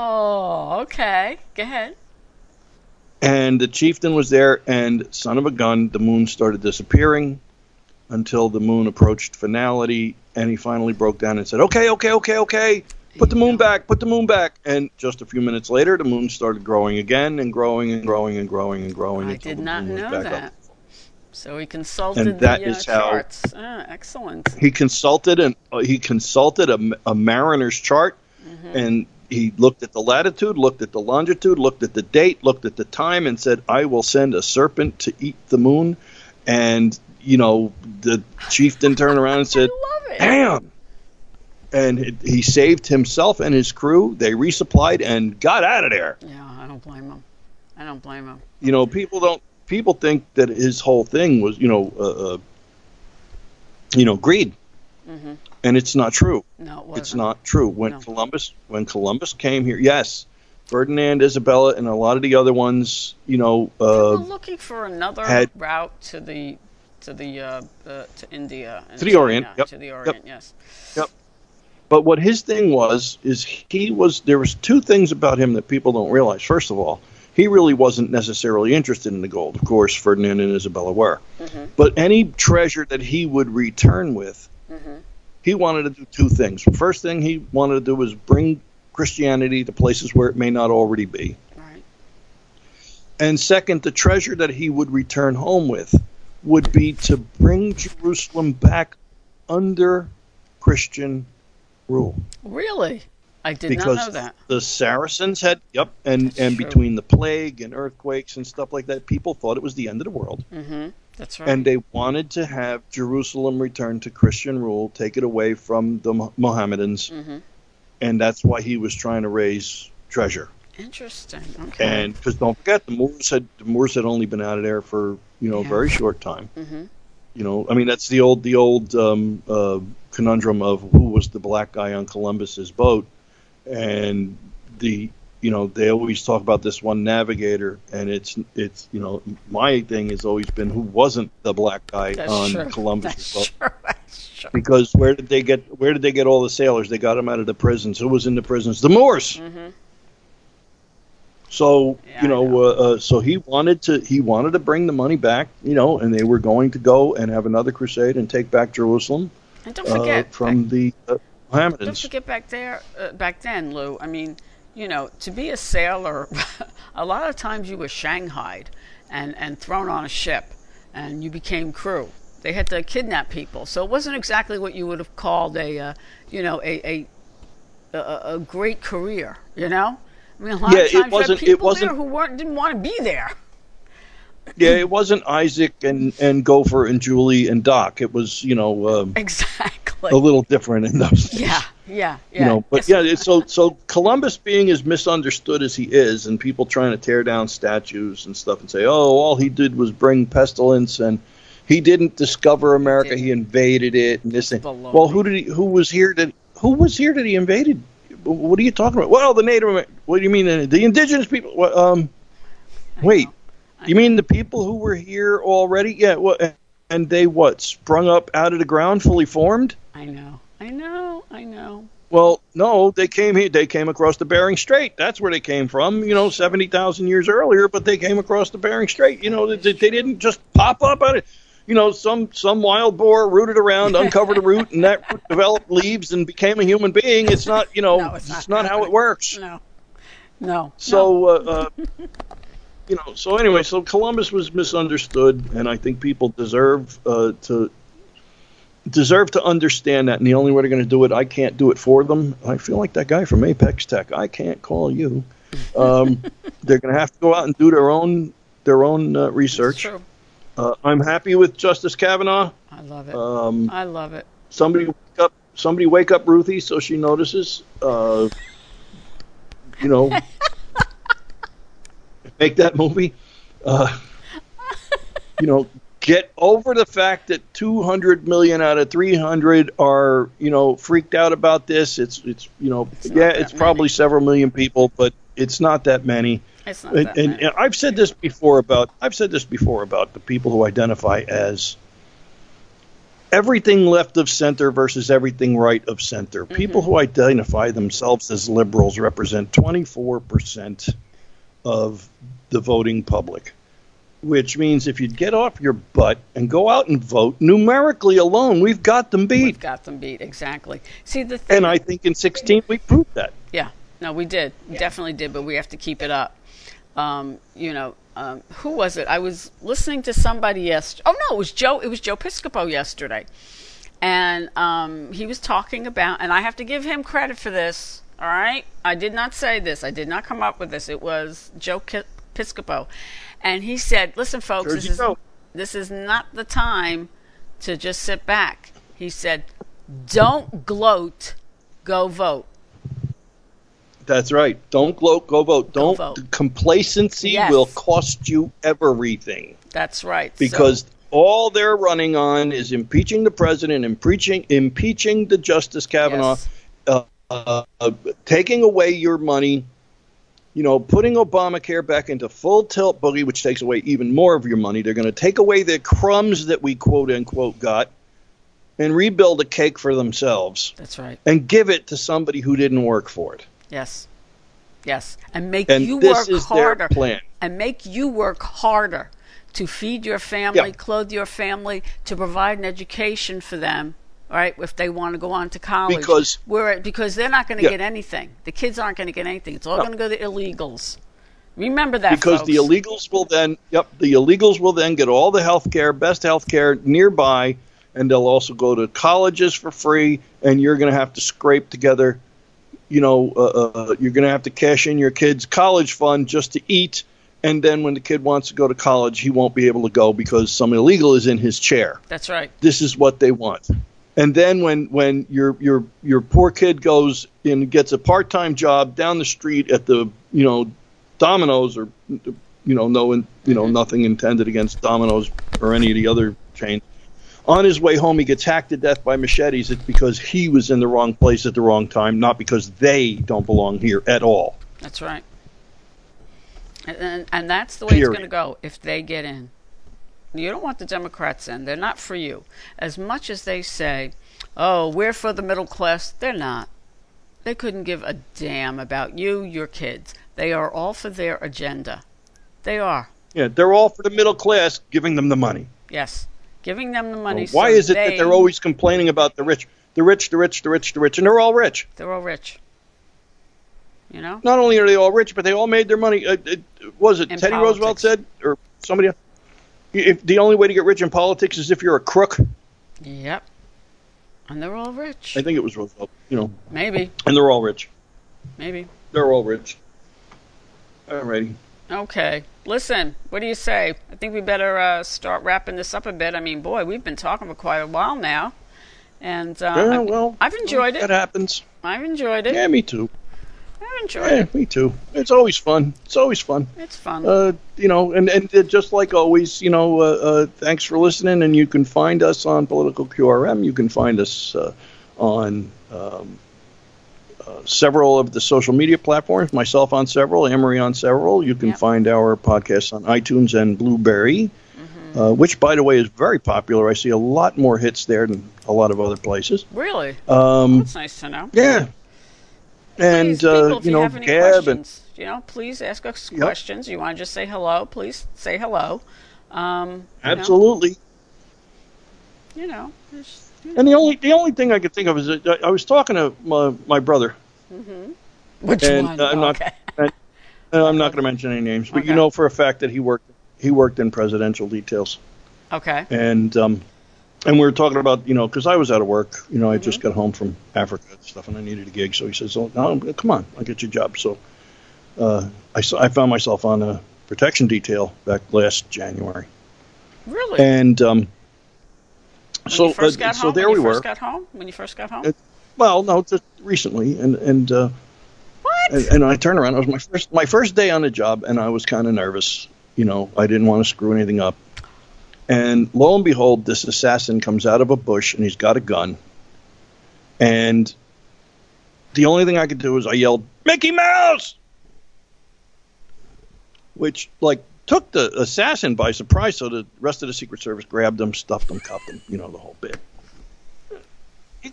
Oh, okay. Go ahead. And the chieftain was there, and son of a gun, the moon started disappearing until the moon approached finality, and he finally broke down and said, "Okay, okay, okay, okay, put the moon back, put the moon back." And just a few minutes later, the moon started growing again and growing and growing and growing and growing. I did not know that. Up. So he consulted And that the uh, how- charts. Ah, excellent. He consulted and uh, he consulted a, a mariner's chart, Mm-hmm. and he looked at the latitude, looked at the longitude, looked at the date, looked at the time, and said, "I will send a serpent to eat the moon." And you know, the chieftain turned around and said, I love it. "Damn!" And it, he saved himself and his crew. They resupplied and got out of there. Yeah, I don't blame him. I don't blame him. You know, people don't. People think that his whole thing was, you know, uh, uh, you know, greed, mm-hmm. and it's not true. No, it wasn't. It's not true. When No. Columbus when Columbus came here, yes, Ferdinand, Isabella, and a lot of the other ones, you know, uh, looking for another had- route to the to the uh, uh, to India and To the China, Orient, yep, to the yep. Orient. Yes. But what his thing was is he was there was two things about him that people don't realize. First of all, he really wasn't necessarily interested in the gold. Of course, Ferdinand and Isabella were. Mm-hmm. But any treasure that he would return with, mm-hmm. he wanted to do two things. First thing he wanted to do was bring Christianity to places where it may not already be. Right. And second, the treasure that he would return home with would be to bring Jerusalem back under Christian rule. Really? I did because not know that. The Saracens had yep, and That's and true. between the plague and earthquakes and stuff like that, people thought it was the end of the world. Mm-hmm. That's right. And they wanted to have Jerusalem return to Christian rule, take it away from the Mohammedans, mm-hmm. and that's why he was trying to raise treasure. Interesting. Okay. And because don't forget, the Moors had the Moors had only been out of there for you know yeah. a very short time. Mm-hmm. You know, I mean that's the old the old um, uh, conundrum of who was the black guy on Columbus's boat and the you know they always talk about this one navigator and it's it's you know my thing has always been who wasn't the black guy That's on true. Columbus That's true. True. because where did they get where did they get all the sailors they got them out of the prisons who was in the prisons the Moors mm-hmm. So Yeah, you know, know. Uh, uh, so he wanted to he wanted to bring the money back you know and they were going to go and have another crusade and take back Jerusalem And don't uh, forget, from the uh, Don't forget back there, uh, back then, Lou. I mean, you know, to be a sailor, a lot of times you were shanghaied and and thrown on a ship, and you became crew. They had to kidnap people, so it wasn't exactly what you would have called a, uh, you know, a a, a a great career. You know, I mean, a lot Yeah, of it times you wasn't- had it people wasn't- there who weren't didn't want to be there. Yeah, it wasn't Isaac and and Gopher and Julie and Doc. It was you know um, Exactly. a little different in those. yeah, yeah, yeah. You know, but yeah, so so Columbus being as misunderstood as he is, and people trying to tear down statues and stuff and say, oh, all he did was bring pestilence and he didn't discover America, he invaded it and this thing. Baloney. Well, who did he? Who was here? That who was here that he invaded? What are you talking about? Well, the Native. Amer- What do you mean? The indigenous people? What, um, wait. You mean the people who were here already? Yeah. What? And they what? Sprung up out of the ground, fully formed? I know. I know. I know. Well, no, they came here. They came across the Bering Strait. That's where they came from. You know, seventy thousand years earlier, but they came across the Bering Strait. You know, they, they didn't just pop up out of. You know, some some wild boar rooted around, uncovered a root, and that root developed leaves and became a human being. It's not, you know, No, it's it's, not not, how it works. No. No. So, uh, uh, you know, so anyway, so Columbus was misunderstood, and I think people deserve uh, to deserve to understand that. And the only way they're going to do it, I can't do it for them. I feel like that guy from Apex Tech. I can't call you. Um, they're going to have to go out and do their own their own uh, research. true. Uh, I'm happy with Justice Kavanaugh. I love it. Um, I love it. somebody wake up somebody wake up Ruthie so she notices. Uh, you know, make that movie. Uh, you know, get over the fact that 200 million out of 300 are you know freaked out about this. It's it's you know It's yeah, it's probably several million people, but it's not that many. It's not And, that and, and I've said this before about I've said this before about the people who identify as everything left of center versus everything right of center. Mm-hmm. People who identify themselves as liberals represent 24% of the voting public. Which means if you get off your butt and go out and vote, numerically alone, we've got them beat. We've got them beat exactly. See the thing. And I think in 16 we proved that. Yeah, no, we did. We definitely did, but we have to keep it up. Um, you know, um, who was it? I was listening to somebody yesterday. Oh no, it was Joe. It was Joe Piscopo yesterday, and um, he was talking about. And I have to give him credit for this. All right, I did not say this. I did not come up with this. It was Joe Ki- Piscopo, and he said, "Listen, folks, this is this is not the time to just sit back." He said, "Don't gloat, go vote." That's right. Don't gloat, go vote. Don't vote. complacency Yes. will cost you everything. That's right. So- because all they're running on is impeaching the president, impeaching impeaching the Justice Kavanaugh, Yes. uh, uh, uh, taking away your money, you know, putting Obamacare back into full tilt boogie, which takes away even more of your money. They're going to take away the crumbs that we quote unquote got and rebuild a cake for themselves That's right. and give it to somebody who didn't work for it. Yes. Yes, and make And you this work harder. plan. And make you work harder to feed your family, Yeah. clothe your family, to provide an education for them. right? if they want to go on to college, Because- Where, because they're not going to Yeah. get anything. The kids aren't going to get anything. It's all No. going to go to illegals. Remember that, because the illegals will then yep the illegals will then get all the health care best health care nearby and they'll also go to colleges for free and you're going to have to scrape together you know uh, uh, you're going to have to cash in your kid's college fund just to eat and then when the kid wants to go to college he won't be able to go because some illegal is in his chair That's right. this is what they want. And then when when your your your poor kid goes and gets a part-time job down the street at the you know Domino's or you know no you know nothing intended against Domino's or any of the other chains. On his way home, he gets hacked to death by machetes. It's because he was in the wrong place at the wrong time, not because they don't belong here at all. That's right. And, and, and that's the way it's going to go if they get in. You don't want the Democrats in. They're not for you. As much as they say, oh, we're for the middle class, they're not. They couldn't give a damn about you, your kids. They are all for their agenda. They are. Yeah, they're all for the middle class, giving them the money. Yes. Giving them the money. Why so is it they, that they're always complaining about the rich, the rich, the rich, the rich, the rich, and they're all rich? They're all rich. You know? not only are they all rich, but they all made their money. Uh, it, was it In Teddy Roosevelt said, or somebody? else? If the only way to get rich in politics is if you're a crook, Yep. And they're all rich. I think it was Roosevelt. You know, Maybe. and they're all rich. Maybe. They're all rich. Alrighty. Okay. Listen, what do you say? I think we better uh, start wrapping this up a bit. I mean, boy, we've been talking for quite a while now. And uh, Yeah, I- well, I've enjoyed That it. That happens. I've enjoyed it. Yeah, me too. I've enjoyed Yeah, it. me too. It's always fun. It's always fun. It's fun. Uh, you know, and and just like always, you know, uh, uh, thanks for listening. And you can find us on Political QRM. You can find us uh, on um, uh, several of the social media platforms. Myself on several, Emery on several. You can Yep. find our podcast on iTunes and Blubrry, Mm-hmm. uh, which, by the way, is very popular. I see a lot more hits there than a lot of other places. really? Um, That's nice to know. yeah. And Please, uh, people, if you you, know, have any Gab and questions, you know, please ask us Yep. questions. You want to just say hello? Please say hello. Um, absolutely. You know, just, you know. And the only the only thing I could think of is that I I was talking to my, my brother, which and one? uh, I'm not okay. and, and I'm not going to mention any names, but Okay. you know for a fact that he worked he worked in presidential details, Okay. and um, and we were talking about you know because I was out of work, you know I Mm-hmm. just got home from Africa and stuff, and I needed a gig, so he says, "Oh, no, come on, I'll get you a job." So uh, I I found myself on a protection detail back last January, Really? and um, when so you first uh, got so home? there when we you were. First got home? When you first got home? Well, no, just recently, and and uh, what? and, and I turned around. It was my first my first day on the job, and I was kind of nervous. You know, I didn't want to screw anything up. And lo and behold, this assassin comes out of a bush, and he's got a gun. And the only thing I could do is I yelled, "Mickey Mouse!" Which like took the assassin by surprise. So the rest of the Secret Service grabbed him, stuffed him, cuffed him. You know the whole bit he,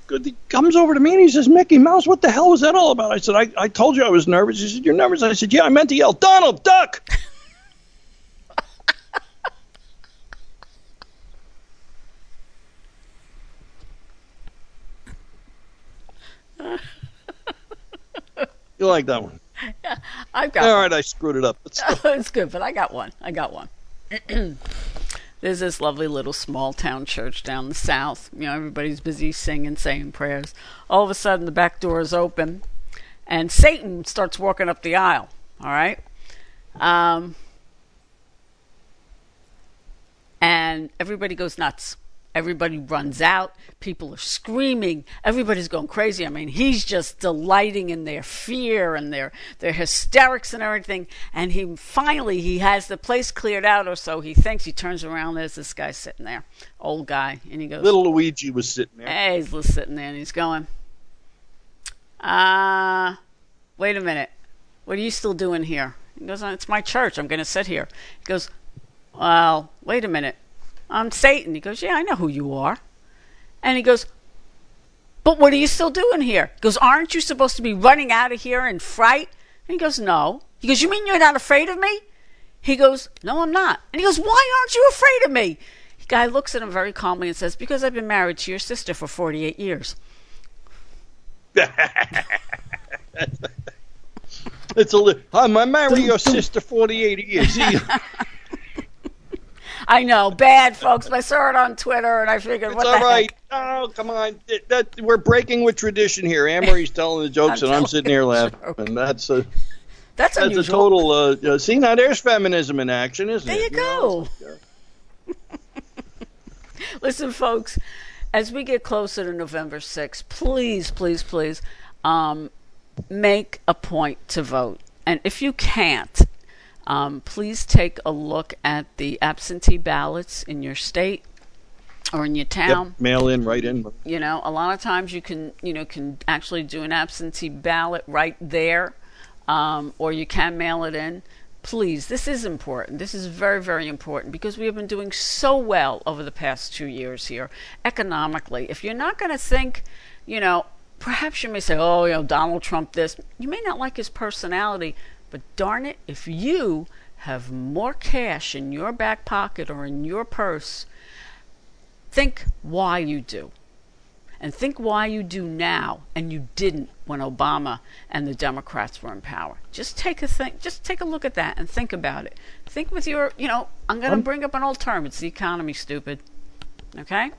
comes over to me and he says, Mickey Mouse, what the hell was that all about? I said, I, I told you I was nervous. He said, You're nervous? I said, Yeah, I meant to yell, Donald, duck. you like that one? I've got All one. right, I screwed it up. It's good, but I got one. I got one. There's this lovely little small town church down the south. You know, everybody's busy singing, saying prayers. All of a sudden, the back door is open, and Satan starts walking up the aisle. All right, um, and everybody goes nuts. Everybody runs out. People are screaming. Everybody's going crazy. I mean, he's just delighting in their fear and their their hysterics and everything. And he finally he has the place cleared out, or so he thinks. He turns around. There's this guy sitting there, old guy, and he goes, Little Luigi was sitting there. Hey, he's sitting there and he's going, uh, wait a minute. What are you still doing here? He goes, "Uh, It's my church. I'm going to sit here. He goes, Well, wait a minute. I'm Satan. He goes, Yeah, I know who you are. And he goes, But what are you still doing here? He goes, Aren't you supposed to be running out of here in fright? And he goes, No. He goes, You mean you're not afraid of me? He goes, No, I'm not. And he goes, Why aren't you afraid of me? The guy looks at him very calmly and says, Because I've been married to your sister for 48 years. it's a li- I'm I marry your sister 48 years. I know, bad folks. I saw it on Twitter, and I figured, It's what all the right. Oh, come on. It- that, we're breaking with tradition here. Anne-Marie's telling the jokes, I'm and I'm sitting here laughing. joke. And that's a That's that's a total. Uh, uh, see now, there's feminism in action, isn't There it? There you know? go. Listen, folks, as we get closer to November 6th, please, please, please um, make a point to vote. And if you can't, um, please take a look at the absentee ballots in your state or in your town. Yep, mail in, right in. you know a lot of times you can you know can actually do an absentee ballot right there um, or you can mail it in. Please this is important. This is very very important because we have been doing so well over the past two years here economically. If you're not going to think you know perhaps you may say oh you know donald trump this you may not like his personality but darn it if you have more cash in your back pocket or in your purse think why you do and think why you do now and you didn't when Obama and the Democrats were in power. Just take a think just take a look at that and think about it. Think with your, you know, I'm going to Um, bring up an old term. It's the economy, stupid. Okay?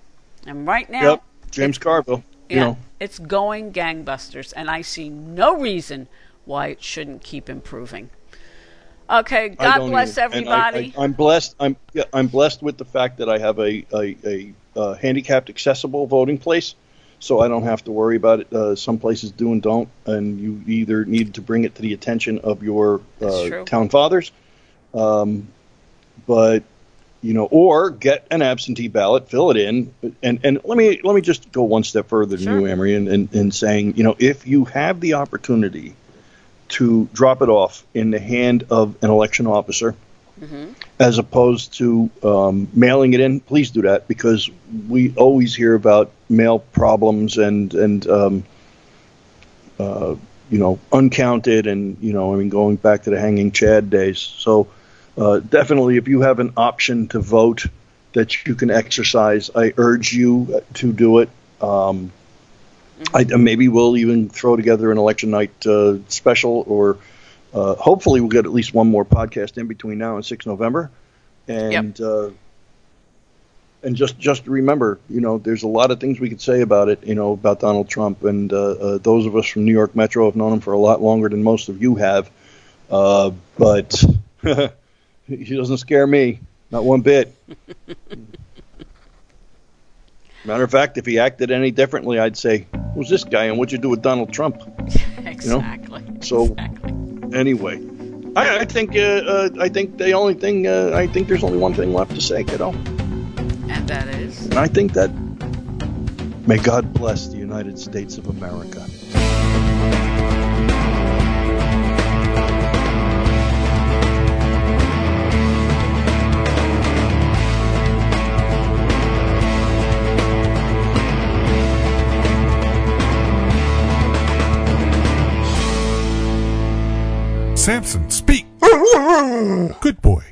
And right now Yep, James Carville. You yeah, know, it's going gangbusters and I see no reason why it shouldn't keep improving. Okay, God bless. And I- everybody. I, am blessed. I'm yeah, I'm blessed with the fact that I have a a, a, uh handicapped accessible voting place, so I don't have to worry about it. Uh, some places do and don't, and you either need to bring it to the attention of your uh, town fathers, um, but you know, or get an absentee ballot, fill it in, and and let me let me just go one step further than Sure. you, Amory, in, in, in saying, you know, if you have the opportunity to drop it off in the hand of an election officer, as opposed to um, mailing it in, please do that because we always hear about mail problems and and um, uh, you know uncounted and you know I mean going back to the hanging Chad days. So uh, definitely, if you have an option to vote that you can exercise, I urge you to do it. Um, I, maybe we'll even throw together an election night uh, special, or uh, hopefully we'll get at least one more podcast in between now and 6 November. And uh, and just just remember, you know, there's a lot of things we could say about it, you know, about Donald Trump, and uh, uh, those of us from New York Metro have known him for a lot longer than most of you have. Uh, but he doesn't scare me, not one bit. Matter of fact, if he acted any differently, I'd say, "Who's this guy, and what'd you do with Donald Trump?" exactly. So- exactly. Anyway, I, I think uh, uh, I think the only thing uh, I think there's only one thing left to say, kiddo, And that is and I think that may God bless the United States of America. Samson, speak. Good boy.